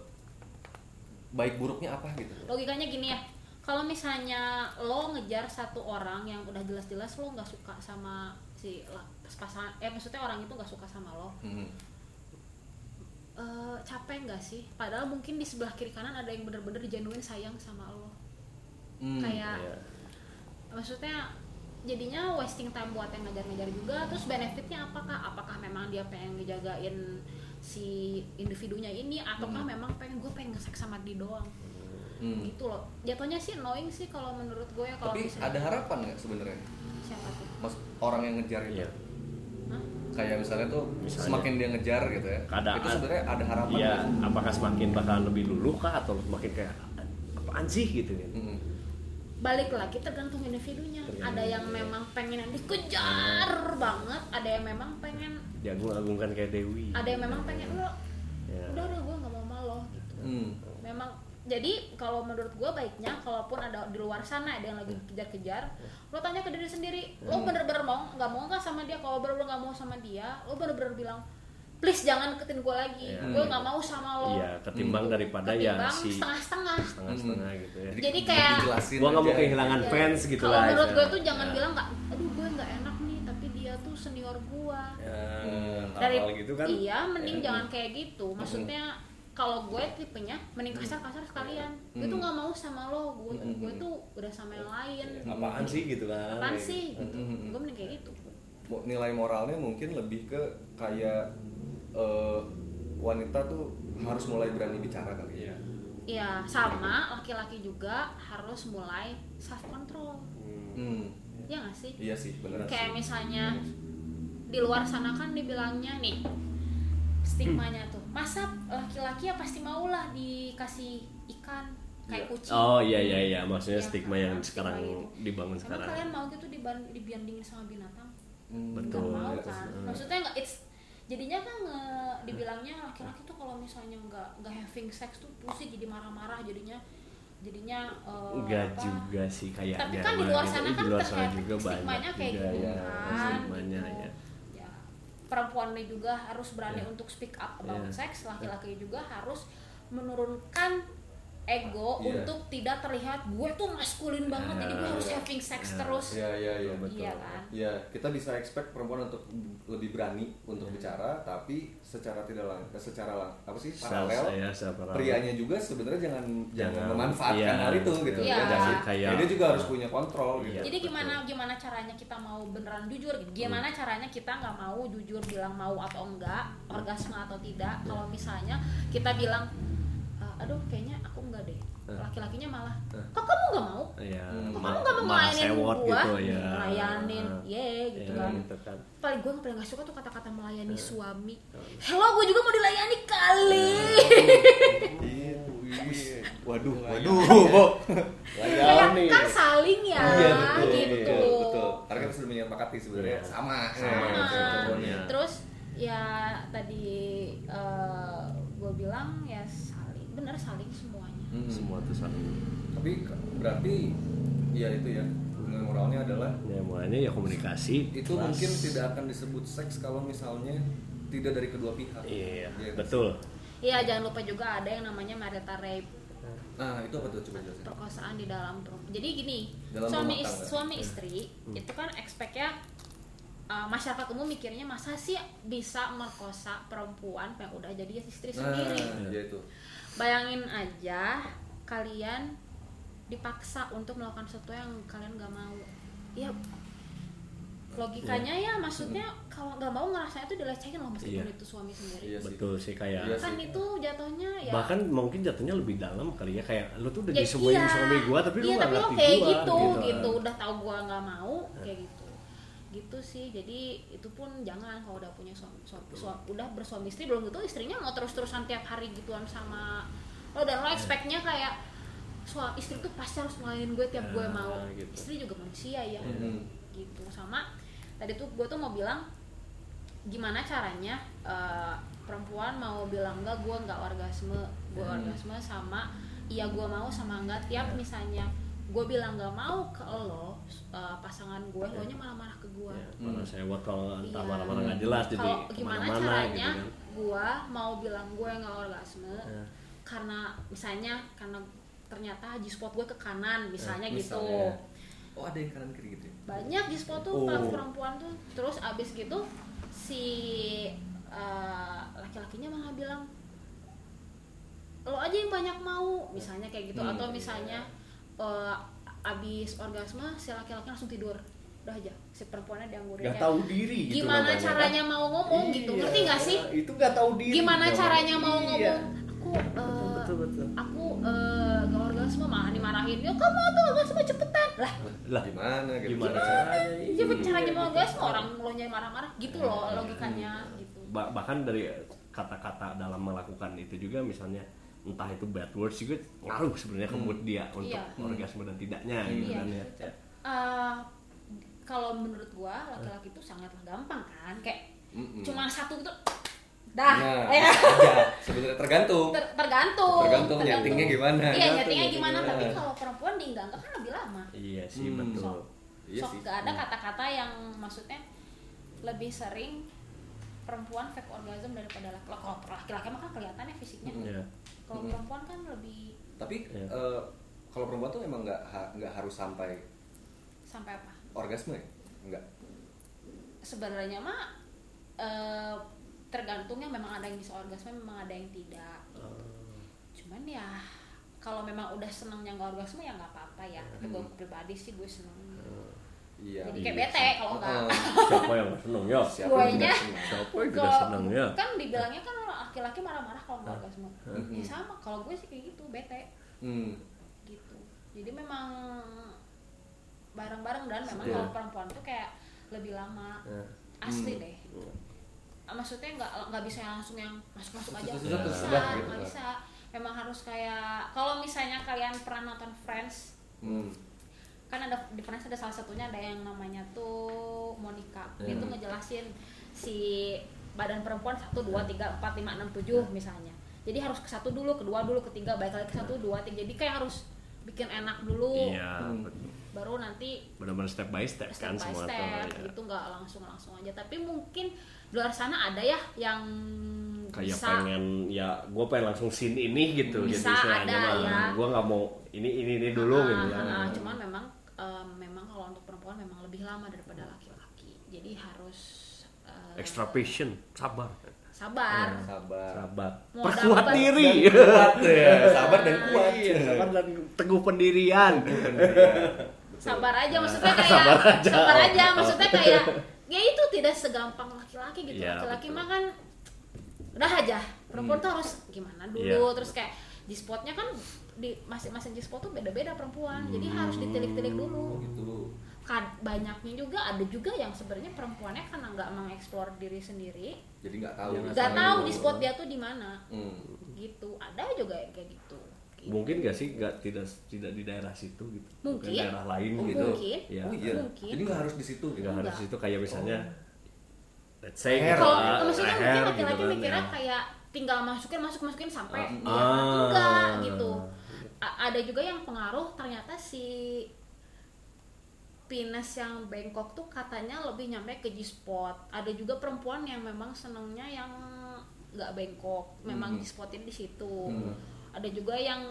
baik buruknya apa gitu. logikanya gini ya kalau misalnya lo ngejar satu orang yang udah jelas-jelas lo nggak suka sama si pasangan eh maksudnya orang itu nggak suka sama lo Hmm. Eh, capek nggak sih padahal mungkin di sebelah kiri kanan ada yang bener-bener genuine sayang sama lo Hmm. kayak Iya. maksudnya jadinya wasting time buat yang ngejar-ngejar juga terus benefitnya apakah apakah memang dia pengen ngejagain si individunya ini ataukah Hmm. memang pengen gue pengen nge-sex sama dia doang Hmm. gitu loh jatuhnya sih annoying sih kalau menurut gue ya kalau Tapi misalnya- ada harapan nggak sebenarnya? siapa tuh Mas orang yang ngejar itu. Iya. Kayak misalnya tuh Misalnya. semakin dia ngejar gitu ya. Keadaan. Itu sebenarnya ada harapan. Iya, nggak sih? apakah semakin bakalan lebih luluh kah atau semakin kayak apaan sih gitu kan? Mm-mm. balik lagi tergantung individunya Tergantung ada yang memang pengen dikejar banget ada yang memang pengen Diagung-agungkan kayak Dewi. ada yang memang pengen lo Ya. udah udah gue nggak mau sama lo gitu Hmm. memang jadi kalau menurut gue baiknya kalaupun ada di luar sana ada yang lagi kejar-kejar lo tanya ke diri sendiri lo bener-bener mau nggak mau nggak sama dia kalau bener-bener nggak mau sama dia lo bener-bener bilang please jangan deketin gue lagi Iya. gue nggak mau sama lo Iya, ketimbang Hmm. daripada ya Ketimbang si setengah-setengah setengah-setengah gitu ya. Jadi kayak- Gua nggak mau kehilangan Iya. fans gitu kalau lah. menurut gue istilahnya. tuh jangan Ya. bilang nggak aduh gue nggak enak nih tapi dia tuh senior gue Ya, dari hal-hal gitu kan. iya mending ya. jangan kayak gitu maksudnya kalau gue tipenya mending kasar-kasar sekalian gue tuh Hmm. nggak mau sama lo gue Hmm. gue tuh udah sama yang lain Apaan sih gitu kan? apaan sih gitu. gitu. Hmm. gue mending kayak gitu nilai moralnya mungkin lebih ke kayak eh, wanita tuh harus mulai berani bicara kali ya. Iya. Iya sama laki-laki juga harus mulai self control Hmm. Hmm. ya nggak sih Iya sih, benar. kayak misalnya di luar sana kan dibilangnya nih stigmanya tuh masa laki-laki ya pasti mau lah dikasih ikan kayak Iya. kucing Oh iya iya iya, maksudnya Iya, stigma kan? yang Stigma sekarang gitu. dibangun Emang sekarang. kalian mau gitu diban- dibandingin sama binatang Hmm. Betul. nggak mau Iya, kan Hmm. maksudnya nggak it's jadinya kan nge- dibilangnya laki-laki tuh kalau misalnya nggak nggak having sex tuh pusing jadi marah-marah jadinya jadinya eh, Enggak apa, juga sih kayaknya. tapi kan di luar mah. sana Di kan luar sana ternyata juga banyak kayak gitu ya, kan stigmanya gitu. ya. Ya perempuannya juga harus berani Ya. untuk speak up about Ya. sex laki-laki juga harus menurunkan ego Iya. untuk tidak terlihat gue tuh maskulin banget jadi gue harus Ya. having sex Ya. terus Iya, iya, iya. Betul. iya kan Ya, kita bisa expect perempuan untuk lebih berani untuk bicara, tapi secara tidak lang, secara lang, apa sih paralel, Saya separalel. prianya juga sebenarnya jangan jangan Jangan, memanfaatkan iya, hal itu gitu. iya. ya nggak sih? Kayak- Ya, dia juga harus punya kontrol gitu. Iya. jadi betul. gimana gimana caranya kita mau beneran jujur gimana Hmm. caranya kita nggak mau jujur bilang mau atau enggak orgasme atau tidak kalau misalnya kita bilang "Ah, aduh kayaknya aku enggak deh Hmm. Laki-lakinya malah Hmm. kok kamu nggak mau Iya, kok ma- kamu nggak mau ngelayanin gua gitu ya. ngelayanin Ah. ye gitu Iya, kan gitu kan. paling gue nggak pernah nggak suka tuh kata-kata melayani Hmm. suami hello gue juga mau dilayani kali Iya, wih. Waduh, Iya. waduh, Bo. kayak kan saling ya Iya, betul, gitu betul, betul. Karena kita sudah menyepakati sebenarnya Iya. sama, Sama, Ah, jawabannya. terus ya tadi gue bilang ya saling bener saling semuanya Hmm. Semua tuh saling. Tapi berarti ya itu ya hubungan moralnya adalah Ya mulainya ya komunikasi. itu keras. mungkin tidak akan disebut seks kalau misalnya tidak dari kedua pihak. Iya, Iya, betul. Iya jangan lupa juga ada yang namanya marital rape Nah, itu apa tuh coba jelasin. perkosaan di dalam rumah. Jadi gini Dalam suami rumah is- tangga. suami istri itu kan expectnya uh, masyarakat umum mikirnya masa sih bisa merkosa perempuan yang udah jadi istri Nah, sendiri. ya itu. Bayangin aja kalian dipaksa untuk melakukan sesuatu yang kalian gak mau. Ya logikanya ya maksudnya kalau nggak mau ngerasanya itu dilecehin loh meskipun Iya. itu suami sendiri. Iya sih. Betul sih kayak Iya Kan sih. itu jatuhnya ya bahkan mungkin jatuhnya lebih dalam kali ya kayak lu tuh udah Ya, disemuin iya. suami gua tapi lu iya, gak tapi lo ngerti kayak gua gitu, gitu kan. udah tahu gua nggak mau kayak gitu gitu sih. Jadi itu pun jangan kalau udah punya suami, suami, suami- udah bersuami istri belum gitu istrinya mau terus terusan tiap hari gituan sama lo. Dan lo Iya. expectnya kayak suami istri tuh pasti harus ngelainin gue tiap gue Ah, mau. gitu. istri juga manusia ya. Mhm. gitu. Sama tadi tuh gue tuh mau bilang gimana caranya eh, perempuan mau bilang enggak gue nggak orgasme. Gue Hmm. orgasme sama iya gue mau sama enggak. Tiap misalnya gue bilang nggak mau ke lo eh, pasangan gue lo nya malah marah gue Ya, malah saya buat kalau entah Iya. marah-marah nggak jelas jadi kalau gimana ke mana-mana caranya gitu kan. gue mau bilang gue nggak orgasme Ya. karena misalnya karena ternyata G-spot gue ke kanan misalnya Eh, gitu misalnya. Oh, ada yang kanan kiri gitu ya? banyak di spot tuh Oh. perempuan tuh terus abis gitu si uh, laki-lakinya malah bilang lo aja yang banyak mau misalnya kayak gitu Hmm, atau iya. misalnya uh, abis orgasme si laki-laki langsung tidur udah aja si perempuannya dianggurin Gak ya. tahu diri gitu gimana namanya, caranya kan? mau ngomong gitu Iya, ngerti gak sih itu gak tahu diri gimana namanya. caranya mau Iya. ngomong aku uh, betul betul betul aku uh, gak orgasme malah dimarahin ya kamu tuh orgasme cepetan lah lah gimana gitu gimana gimana caranya ya Iya. caranya mau orgasme orang lo marah-marah gitu loh logikanya gitu Ba- bahkan dari kata-kata dalam melakukan itu juga misalnya entah itu bad words juga ngaruh sebenarnya ke mood dia untuk Iya. orgasme dan tidaknya gitu Iya. kan ya Eh, kalau menurut gua laki-laki itu sangatlah gampang kan kayak Mm-mm. cuma satu gitu dah Nah, ya sebenarnya tergantung. Ter- tergantung Tergantung nyetingnya gimana. iya nyetingnya gimana nyetingnya. tapi kalau perempuan di enggak enggak kan lebih lama iya sih Hmm. betul sok Iya sok sih. gak ada kata-kata yang maksudnya lebih sering perempuan fake orgasm daripada laki-laki kalau laki-laki mah kan kelihatannya fisiknya Iya. kalau Mm-mm. perempuan kan lebih Tapi Iya. eh, kalau perempuan tuh emang nggak ha- nggak harus sampai sampai apa orgasme ya? Enggak. sebenarnya mah eh, tergantungnya memang ada yang bisa orgasme memang ada yang tidak cuman ya kalau memang udah senengnya nggak orgasme ya nggak apa-apa ya tapi gue pribadi sih gue seneng Iya. jadi kayak iya bete kalau nggak Heeh. siapa yang seneng ya Siapa yang senang? siapa yang tidak Kalau- seneng ya kan dibilangnya kan laki-laki marah-marah kalau nggak orgasme Hmm. ya sama kalau gue sih kayak gitu bete Hmm. gitu jadi memang bareng-bareng dan memang Iya. kalau perempuan tuh kayak lebih lama Ya. asli Hmm. deh maksudnya nggak nggak bisa langsung yang masuk masuk aja nggak bisa gitu nggak kan. bisa memang harus kayak kalau misalnya kalian pernah nonton Friends Hmm. kan ada di Friends ada salah satunya ada yang namanya tuh Monica dia Hmm. tuh ngejelasin si badan perempuan satu dua tiga empat lima enam tujuh misalnya jadi harus ke satu dulu kedua dulu ketiga balik lagi ke satu dua tiga jadi kayak harus bikin enak dulu iya Hmm. betul. Baru nanti benar-benar step by step, step kan by semua step tuh ya. gitu nggak langsung langsung aja. Tapi mungkin di luar sana ada ya yang kayak bisa pengen ya gue pengen langsung scene ini gitu Bisa, jadi ada, mah ya. gue nggak mau ini ini ini dulu Ah, gitu ya. ah, ah. cuman memang em, memang kalau untuk perempuan memang lebih lama daripada laki-laki. Jadi harus eh, extra patient sabar. Sabar. Sabar. sabar. Mau perkuat diri. Kuat ya, sabar dan kuat. Iya, sabar dan teguh pendirian sabar aja maksudnya kayak Sabar aja. sabar aja maksudnya kayak ya itu tidak segampang laki-laki gitu Iya, laki-laki mah kan udah aja perempuan tuh harus gimana dulu Iya. terus kayak di spotnya kan di masing-masing di spot tuh beda-beda perempuan jadi harus ditilik-tilik dulu Gitu. Kad- banyaknya juga ada juga yang sebenarnya perempuannya karena nggak mengeksplor diri sendiri Jadi nggak tahu. Nggak tahu di spot dia tuh di mana Hmm. gitu ada juga yang kayak Gitu. Mungkin gak sih nggak tidak tidak di daerah situ gitu Mungkin. daerah lain Oh, gitu mungkin. ya Oh iya. Mungkin. Jadi nggak harus di situ. gitu. nggak harus Enggak. itu kayak misalnya let's say Hair. gitu, kalau ah, maksudnya leher mungkin gitu laki-laki kan, mikirnya ya. kayak tinggal masukin masuk masukin sampai Ah. dia enggak gitu Ah. A- ada juga yang pengaruh ternyata si penis yang bengkok tuh katanya lebih nyampe ke G-spot ada juga perempuan yang memang senengnya yang nggak bengkok memang Mhm. G-spotin di situ Mhm. Ada juga yang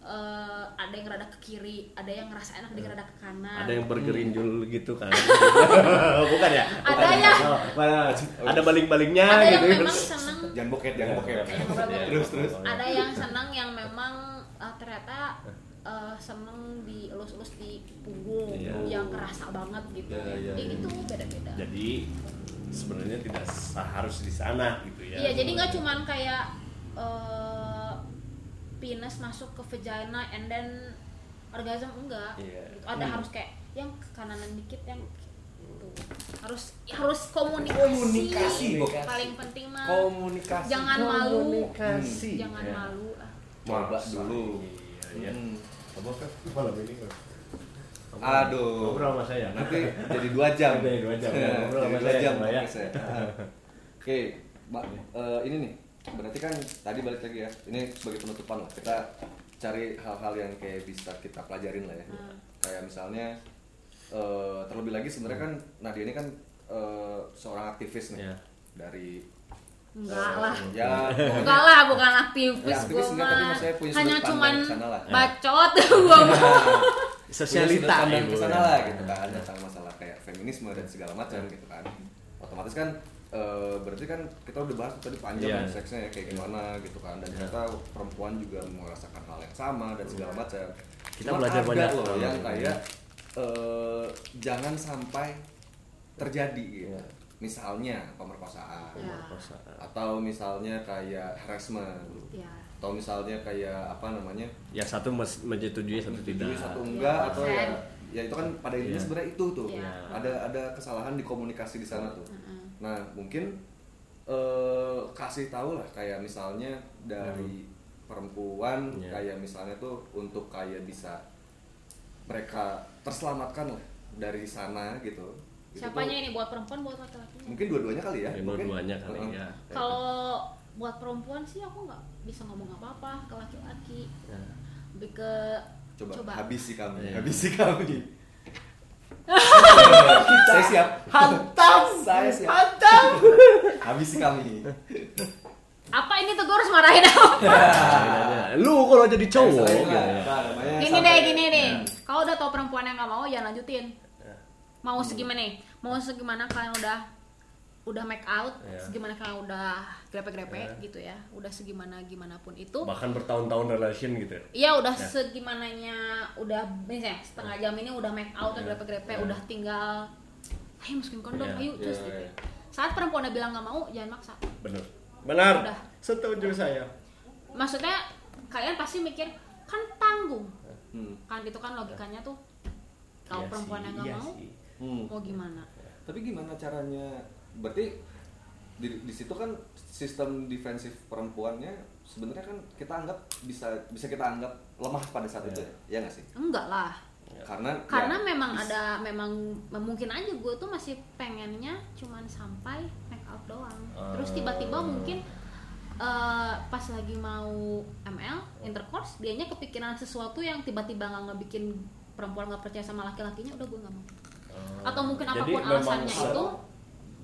eh, ada yang rada ke kiri ada yang ngerasa enak dia rada ke kanan ada yang bergerinjul gitu kan bukan ya Ada Bukan ya. Oh, mana? ada baling-balingnya ada yang gitu memang seneng Jangan boket, jangan boket. Iya. Terus terus. ada yang senang yang memang uh, ternyata uh, seneng dielus-elus di punggung Iya. yang kerasa banget gitu Iya, iya, jadi iya. itu beda-beda jadi sebenarnya tidak harus di sana gitu ya iya jadi nggak cuman kayak uh, penis masuk ke vagina and then orgasm enggak Iya. Gitu. ada Hmm. harus kayak yang ke kananan dikit yang gitu. harus harus komunikasi, Komunikasi, paling penting mah Komunikasi. jangan malu Komunikasi. jangan Ya. malu lah Coba Masa dulu. iya, iya. Hmm. Apa kan malam ini? Aduh. ngobrol sama saya Nanti jadi dua jam. Jadi dua jam. Ngobrol sama dua saya, jam ya. Oke, Mbak, eh, ini nih. Berarti kan tadi balik lagi ya. Ini sebagai penutupan lah. Kita cari hal-hal yang kayak bisa kita pelajarin lah ya. Hmm. Kayak misalnya eh, terlebih lagi sebenarnya kan Nadia ini kan eh, seorang aktivis nih Iya. dari enggak eh, lah Ya, Enggak lah, bukan aktivis Ya, aktivis tapi mah. Hanya cuman lah. bacot gua mah. sosialita ke sana lah gitu kan tentang masalah kayak feminisme dan segala macam gitu kan otomatis kan eh, berarti kan kita udah bahas tadi panjang Iya. kan seksnya ya, kayak gimana gitu kan. Dan ternyata perempuan juga merasakan hal yang sama dan segala macam. Kita Cuma belajar ada banyak loh yang kayak eh, jangan sampai terjadi gitu. Iya. misalnya pemerkosaan. Ya. Pemerkosaan. atau misalnya kayak harassment. Ya atau misalnya kayak apa namanya? Yang satu menyetujui satu tidak. satu enggak Iya, atau ya ya itu kan pada intinya Iya. sebenarnya itu tuh. Iya. ada ada kesalahan di komunikasi di sana tuh. Nah mungkin eh, kasih tahu lah kayak misalnya dari perempuan Iya. kayak misalnya tuh untuk kayak bisa mereka terselamatkan lah dari sana gitu Itu siapanya tuh ini buat perempuan buat laki-laki mungkin dua-duanya kali ya Ya, mungkin. dua-duanya kali, Heeh. ya. kalau buat perempuan sih aku nggak bisa ngomong apa-apa ke laki-laki Ya. lebih ke coba, habisi kami Iya. habisi kami saya siap. hantam. Saya siap. Hantam. Habisi kami apa ini tuh gue harus marahin apa? Lu kalau jadi cowok. gitu ya. namanya gini deh gini deh Ya. kalau udah tau perempuan yang nggak mau ya lanjutin. Ya. mau segimana nih? Mau segimana kalian udah udah make out Ya. segimana kalian udah grepe-grepe Ya. gitu ya udah segimana gimana pun itu bahkan bertahun-tahun relation gitu ya. Iya udah Ya. segimananya udah misalnya setengah jam ini udah make out udah grepe-grepe Ya. udah tinggal ayo masukin kondom Ya. ayo terus Ya, gitu ya. saat perempuan udah bilang nggak mau jangan maksa bener benar Udah. setuju saya maksudnya kalian pasti mikir kan tanggung Hmm. kan itu kan logikanya tuh kalau Iya perempuan yang nggak iya mau sih. Hmm. mau gimana Tapi gimana caranya? Berarti di, di situ kan sistem defensif perempuannya sebenarnya kan kita anggap bisa bisa kita anggap lemah pada saat itu ya, ya nggak sih? enggak lah. Karena karena ya, memang bis- ada memang mungkin aja gue tuh masih pengennya cuman sampai make out doang. Terus tiba-tiba mungkin eh, pas lagi mau ML intercourse dianya kepikiran sesuatu yang tiba-tiba nggak ngebikin perempuan nggak percaya sama laki-lakinya udah gue nggak mau. Atau mungkin Jadi apa pun memang alasannya se- itu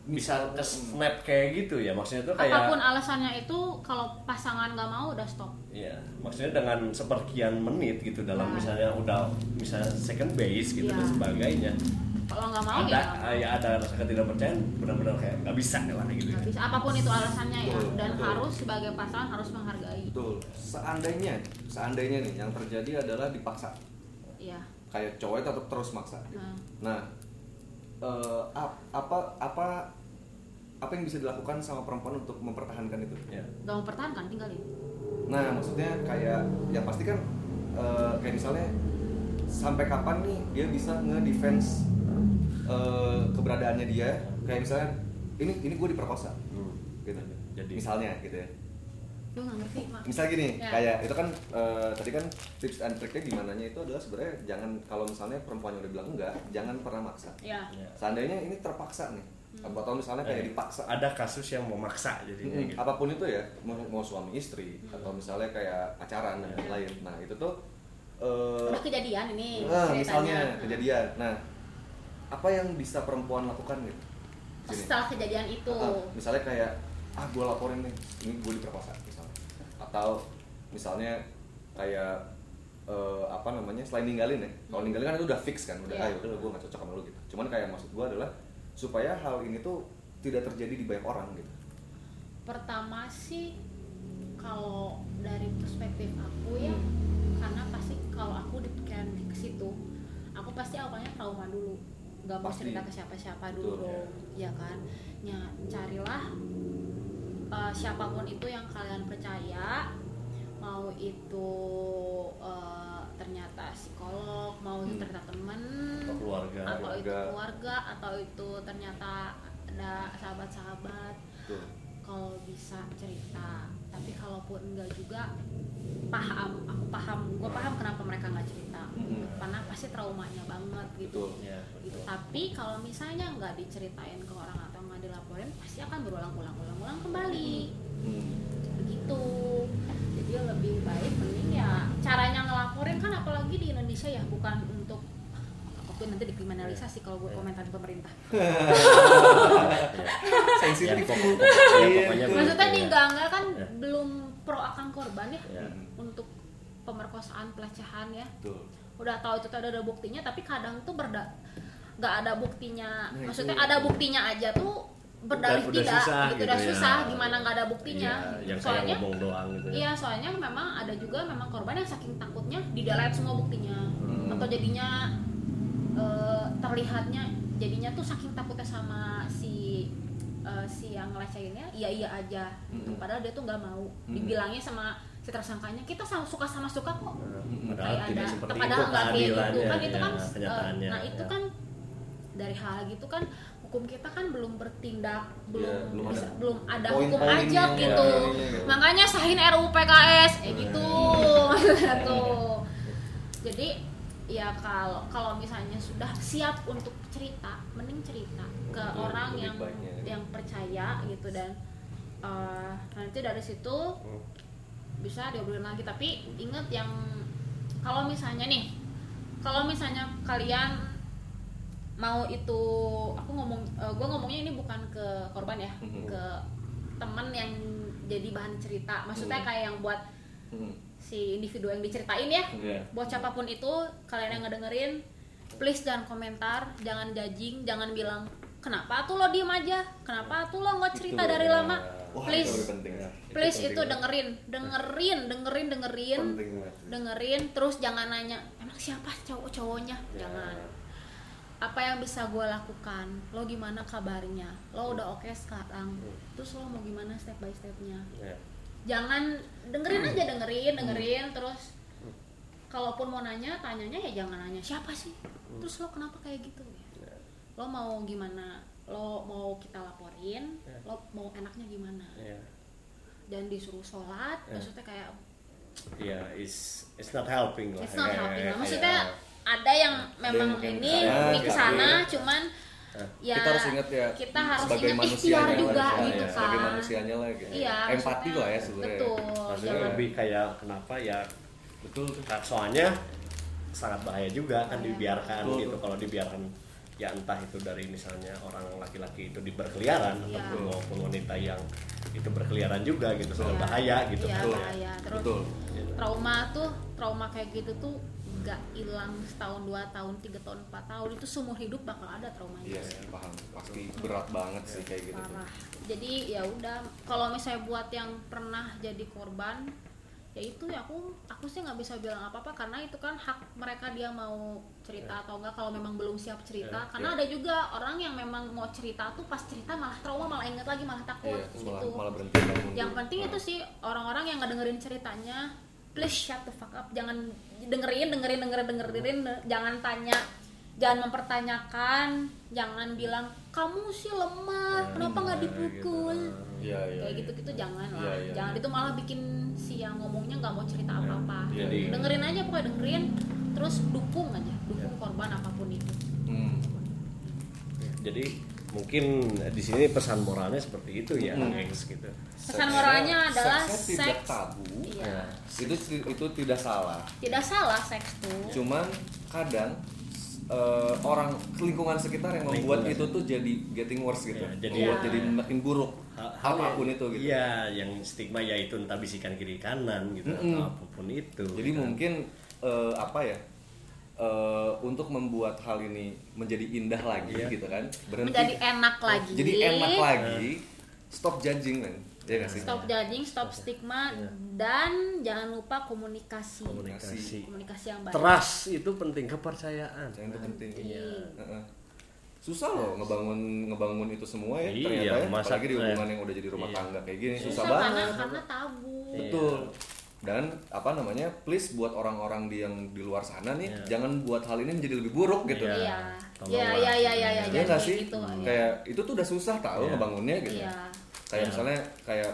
bisa ke snap kayak gitu ya maksudnya tuh kayak apa pun alasannya itu kalau pasangan nggak mau udah stop Iya, maksudnya dengan seperkian menit gitu dalam Nah. misalnya udah misalnya second base gitu Iya. dan sebagainya. kalau nggak mau ada ya ya ada rasa ketidakpercayaan benar-benar kayak nggak bisa lah gitu. Ya. bisa apa pun itu alasannya ya Betul, dan betul. harus sebagai pasangan harus menghargai betul. Seandainya, seandainya nih yang terjadi adalah dipaksa. Iya Kayak cowok tetap terus maksa. nah Nah, eh, ap- apa apa apa yang bisa dilakukan sama perempuan untuk mempertahankan itu? Ya. nggak mau pertahankan tinggalin Nah, maksudnya kayak yang pasti kan eh, kayak misalnya sampai kapan nih dia bisa nge-defense eh, keberadaannya dia? Kayak misalnya ini ini gue diperkosa, Hmm. gitu. Jadi Misalnya gitu ya. Lu nggak ngerti mak Misal gini, Ya. kayak itu kan eh, tadi kan tips and triknya gimana itu adalah sebenarnya jangan kalau misalnya perempuan yang udah bilang enggak, jangan pernah maksa. ya ya. Seandainya ini terpaksa nih, atau misalnya kayak Eh, dipaksa. Ada kasus yang memaksa jadinya Mm-mm, gitu. apa pun itu ya mau, mau suami istri atau misalnya kayak pacaran dan Ya. lain nah itu tuh udah kejadian ini nah, ceritanya misalnya Nah. kejadian nah apa yang bisa perempuan lakukan gitu setelah kejadian itu Ah, misalnya kayak ah gue laporin nih ini gue diperkosa atau misalnya kayak eh, apa namanya selain ninggalin ya. Kalau ninggalin kan itu udah fix kan udah Iya. ayo udah gue gak cocok sama lu gitu. Cuman kayak maksud gue adalah supaya hal ini tuh tidak terjadi di banyak orang gitu. Pertama sih kalau dari perspektif aku ya Hmm. karena pasti kalau aku dipikiran ke situ aku pasti awalnya trauma dulu. Nggak mau Pasti. cerita ke siapa-siapa dulu Betul, dong ya kan? Ya carilah uh, siapa pun itu yang kalian percaya mau itu uh, ternyata psikolog mau itu Hmm. ternyata temen Atau keluarga. atau itu Keluarga. keluarga atau itu ternyata ada sahabat-sahabat kalau bisa cerita tapi kalaupun enggak juga paham aku paham gue paham kenapa mereka nggak cerita Mm-mm. karena pasti traumanya banget gitu Betul. Ya, gitu betul. tapi kalau misalnya nggak diceritain ke orang dilaporin pasti akan berulang-ulang-ulang-ulang kembali Hmm. begitu jadi lebih baik mending ya caranya ngelaporin kan apalagi di Indonesia ya bukan untuk apa pun nanti dikriminalisasi kalau gue komentar di pemerintah sensitif Ya, ya, maksudnya nih ya. enggak enggak kan Ya. belum pro akan korban ya Ya. untuk pemerkosaan pelecehan ya Betul. udah tahu itu ada, ada buktinya tapi kadang tuh berda nggak ada buktinya Nah, maksudnya itu- ada buktinya aja tuh berdalih Udah- udah tidak susah gitu, gitu udah ya. susah gimana nggak ada buktinya Iya, yang soalnya ngomong doang gitu ya. iya soalnya memang ada juga memang korban yang saking takutnya di delete semua buktinya Hmm. atau jadinya eh, terlihatnya jadinya tuh saking takutnya sama si eh, si yang ngelecehinnya iya iya aja gitu. Mm-mm. padahal dia tuh nggak mau Mm-mm. dibilangnya sama si tersangkanya kita sama suka sama suka kok padahal kayak tidak ada seperti padahal itu nggak kayak gitu kan itu ya, kan eh, kenyataannya nah itu ya. kan dari hal gitu kan hukum kita kan belum bertindak belum Iya, belum bisa- ada belum ada poin-poinnya, hukum aja ya, gitu iya, iya. makanya sahin RUU PKS kayak gitu maksudnya tuh jadi ya kalau kalau misalnya sudah siap untuk cerita mending cerita ke Betul, orang yang baiknya. yang percaya gitu dan eh, nanti dari situ Hmm. bisa diobrolin lagi tapi inget yang kalau misalnya nih kalau misalnya kalian mau itu aku ngomong gue ngomongnya ini bukan ke korban ya Mhm. ke teman yang jadi bahan cerita maksudnya Mhm. kayak yang buat Hmm. si individu yang diceritain ya Iya. buat siapa pun itu kalian yang ngedengerin please jangan komentar jangan judging jangan bilang kenapa tuh lo diem aja kenapa tuh lo nggak cerita Itu, dari ya. lama Wah, please itu penting ya. please penting itu banget. dengerin dengerin dengerin dengerin Penting dengerin terus jangan nanya emang siapa cowok cowoknya Ya. jangan apa yang bisa gue lakukan? Lo gimana kabarnya? Lo udah oke sekarang? Terus lo mau gimana step by stepnya? Ya. jangan dengerin aja dengerin dengerin terus kalaupun mau nanya tanyanya ya jangan nanya siapa sih? Terus lo kenapa kayak gitu? Lo mau gimana? Lo mau kita laporin? Ya. lo mau enaknya gimana? Ya. dan disuruh sholat Ya. maksudnya kayak Ya, it's it's not helping lah. it's not Kayak- helping lah. kayak- maksudnya ada yang memang mungkin ini ke sana, di ke sana tapi- cuman ya kita harus ingat ya kita harus sebagai ingat manusianya ikhtiar lah, juga ya, gitu ya, sebagai kan. manusianya lah gitu. iya empati lah ya sebenarnya betul Maksudnya jangan- lebih kayak kenapa ya betul Kak. soalnya sangat bahaya juga kan Bahaya. dibiarkan Betul, gitu betul. kalau dibiarkan ya entah itu dari misalnya orang laki-laki itu di berkeliaran Iya. ataupun maupun wanita yang itu berkeliaran juga gitu sangat Iya. bahaya gitu iya, kan. bahaya terus betul trauma tuh trauma kayak gitu tuh nggak hilang setahun dua tahun tiga tahun empat tahun itu seumur hidup bakal ada traumanya. Iya sih paham. Pasti berat banget sih kayak gitu parah. Jadi ya udah kalau misalnya buat yang pernah jadi korban ya itu ya aku aku sih nggak bisa bilang apa apa karena itu kan hak mereka dia mau cerita atau enggak kalau memang belum siap cerita. Ya, karena ada juga orang yang memang mau cerita tuh pas cerita malah trauma malah inget lagi malah takut iya terus malah gitu malah berhenti yang penting itu sih orang-orang yang ngedengerin ceritanya please shut the fuck up. Jangan dengerin dengerin dengerin dengerin. Jangan tanya jangan mempertanyakan. Jangan bilang kamu sih lemah kenapa nggak dipukul? iya iya kayak iya. gitu gitu jangan lah. Iya, iya, jangan iya. itu malah bikin si yang ngomongnya nggak mau cerita apa apa Iya, Jadi- dengerin aja pokoknya dengerin terus dukung aja dukung korban apa pun itu. Hmm. Jadi mungkin di sini pesan moralnya seperti itu ya, Hmm. gengs gitu. pesan moralnya adalah Seksnya tidak seks tabu iya itu itu tidak salah tidak salah seks tuh cuman kadang eh, orang lingkungan sekitar yang membuat Lingkungan. itu tuh jadi getting worse gitu Ya, jadi- membuat Ya. jadi makin buruk Hal- hal apa pun yang- itu gitu Iya, yang stigma yaitu entah bisikan kiri kanan gitu Mm-mm. atau apa pun itu. jadi gitu. mungkin eh, apa ya eh, untuk membuat hal ini menjadi indah lagi Iya. gitu kan? Berhenti. Menjadi enak lagi. Jadi enak lagi. Stop judging man ya sih? Stop judging stop stigma Iya. dan jangan lupa komunikasi. Komunikasi. komunikasi. Yang baik. Trust itu penting kepercayaan. yang itu penting. Iya. Heeh. susah loh ngebangun ngebangun itu semua ya Iya, ternyata ya. masa- apalagi di hubungan eh, yang udah jadi rumah iya. tangga kayak gini susah, susah banget. karena karena tabu. Iya. betul dan apa namanya please buat orang-orang di yang di luar sana nih Iya. jangan buat hal ini menjadi lebih buruk gitu Iya. iya iya iya iya iya Iya jangan kayak sih gitu ya. kayak itu tuh udah susah tau Iya. ngebangunnya gitu iya kayak Iya. misalnya kayak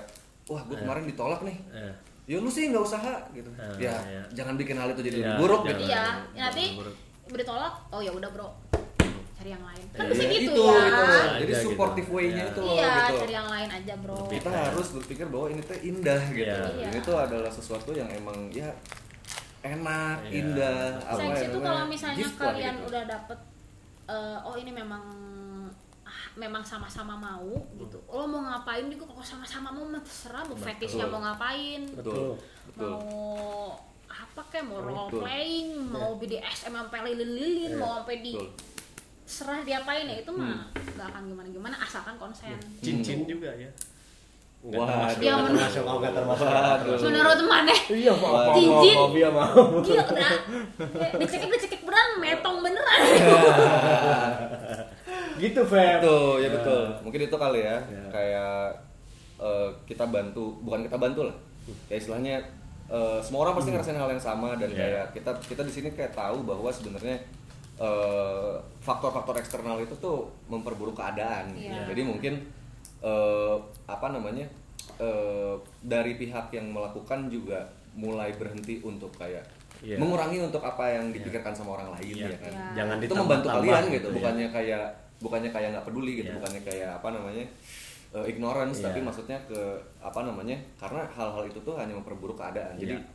wah gue Iya. kemarin ditolak nih Eh, ya lu sih nggak usaha gitu Ah, ya iya. jangan bikin hal itu jadi Iya, lebih buruk jangan. gitu iya nanti ditolak oh ya udah bro cari yang lain. Kan bisa gitu itu, ya itu. jadi Aja supportive gitu. way-nya Iya. itu loh iya gitu cari yang lain aja bro. Kita harus berpikir bahwa ini tuh indah gitu. Iya. ini Iya. tuh adalah sesuatu yang emang ya enak Iya. indah apa seks ya itu kalau misalnya lah kalian gitu. udah dapet eh, oh ini memang ah, memang sama-sama mau gitu. Lo mau ngapain juga kalau sama-sama mau mah terserah mau fetishnya mau ngapain. Betul. Betul. Mau apa kayak mau role playing mau BDSM sampai lilin-lilin mau sampai di betul serah diapain ya itu mah nggak akan gimana-gimana asalkan konsen cincin juga ya. Termasuk, Ya, termasuk, oh, nggak termasuk. Menurut mana Iya, mau mau Cincin. mau dia mau. gila udah dicekik dicekik beneran metong beneran gitu Feb Itu ya Ya. betul. Mungkin itu kali ya. Ya. Kayak eh, kita bantu, bukan kita bantu lah. Kayak istilahnya eh, semua orang pasti ngerasain hal yang sama dan Ya. kayak kita kita di sini kayak tahu bahwa sebenarnya eh, faktor-faktor eksternal itu tuh memperburuk keadaan. Iya. Jadi mungkin eh, apa namanya eh, dari pihak yang melakukan juga mulai berhenti untuk kayak Iya. mengurangi untuk apa yang dipikirkan sama orang lain Iya. ya kan Iya. jangan itu membantu kalian gitu, ya. bukannya kayak bukannya kayak nggak peduli gitu Iya. bukannya kayak apa namanya eh, ignorance Iya. tapi maksudnya ke apa namanya karena hal-hal itu tuh hanya memperburuk keadaan jadi Iya.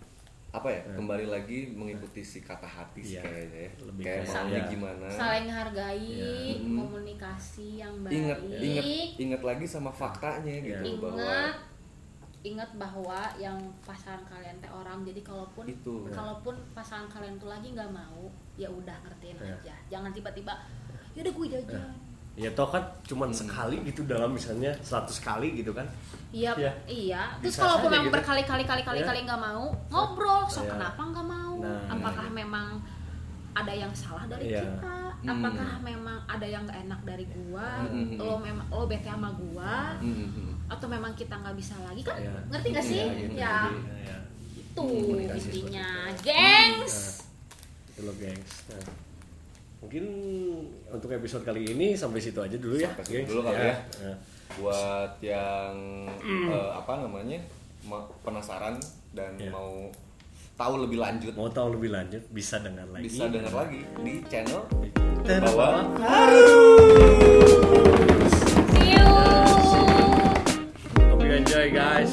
Apa ya kembali lagi mengikuti si kata hati sih Iya. kayaknya ya Lebih kayak maunya iya. gimana saling hargai Iya. Mm. komunikasi yang baik inget inget inget lagi sama faktanya Iya. gitu bahwa ingat ingat bahwa yang pasangan kalian teh orang jadi kalaupun Itu. kalaupun pasangan kalian tuh lagi nggak mau ya udah ngertiin Ya. aja jangan tiba-tiba yaudah gue jajan ya toh kan cuman sekali gitu dalam misalnya 100 kali gitu kan Iya, Ya. iya. Terus saja memang gitu. berkali-kali kali-kali Ya. kali nggak mau, ngobrol. So Ya. kenapa nggak mau? Nah, Apakah memang ada yang salah dari Ya. kita? Hmm. Apakah memang ada yang nggak enak dari gua? Hmm. Lo memang lo bete sama gua? Mhm. Atau memang kita nggak bisa lagi kan? Ya. Ngerti gak sih? Iya, gitu. Ya, ya, itu intinya, gengs. Nah, itu loh gengs nah, mungkin untuk episode kali ini sampai situ aja dulu ya. Sampai situ dulu kali ya. Nah, buat yang eh, apa namanya ma- penasaran dan Ya. mau tahu lebih lanjut. Mau tahu lebih lanjut bisa dengar lagi. Bisa dengar lagi di channel Terbawa See you. Hope you enjoy guys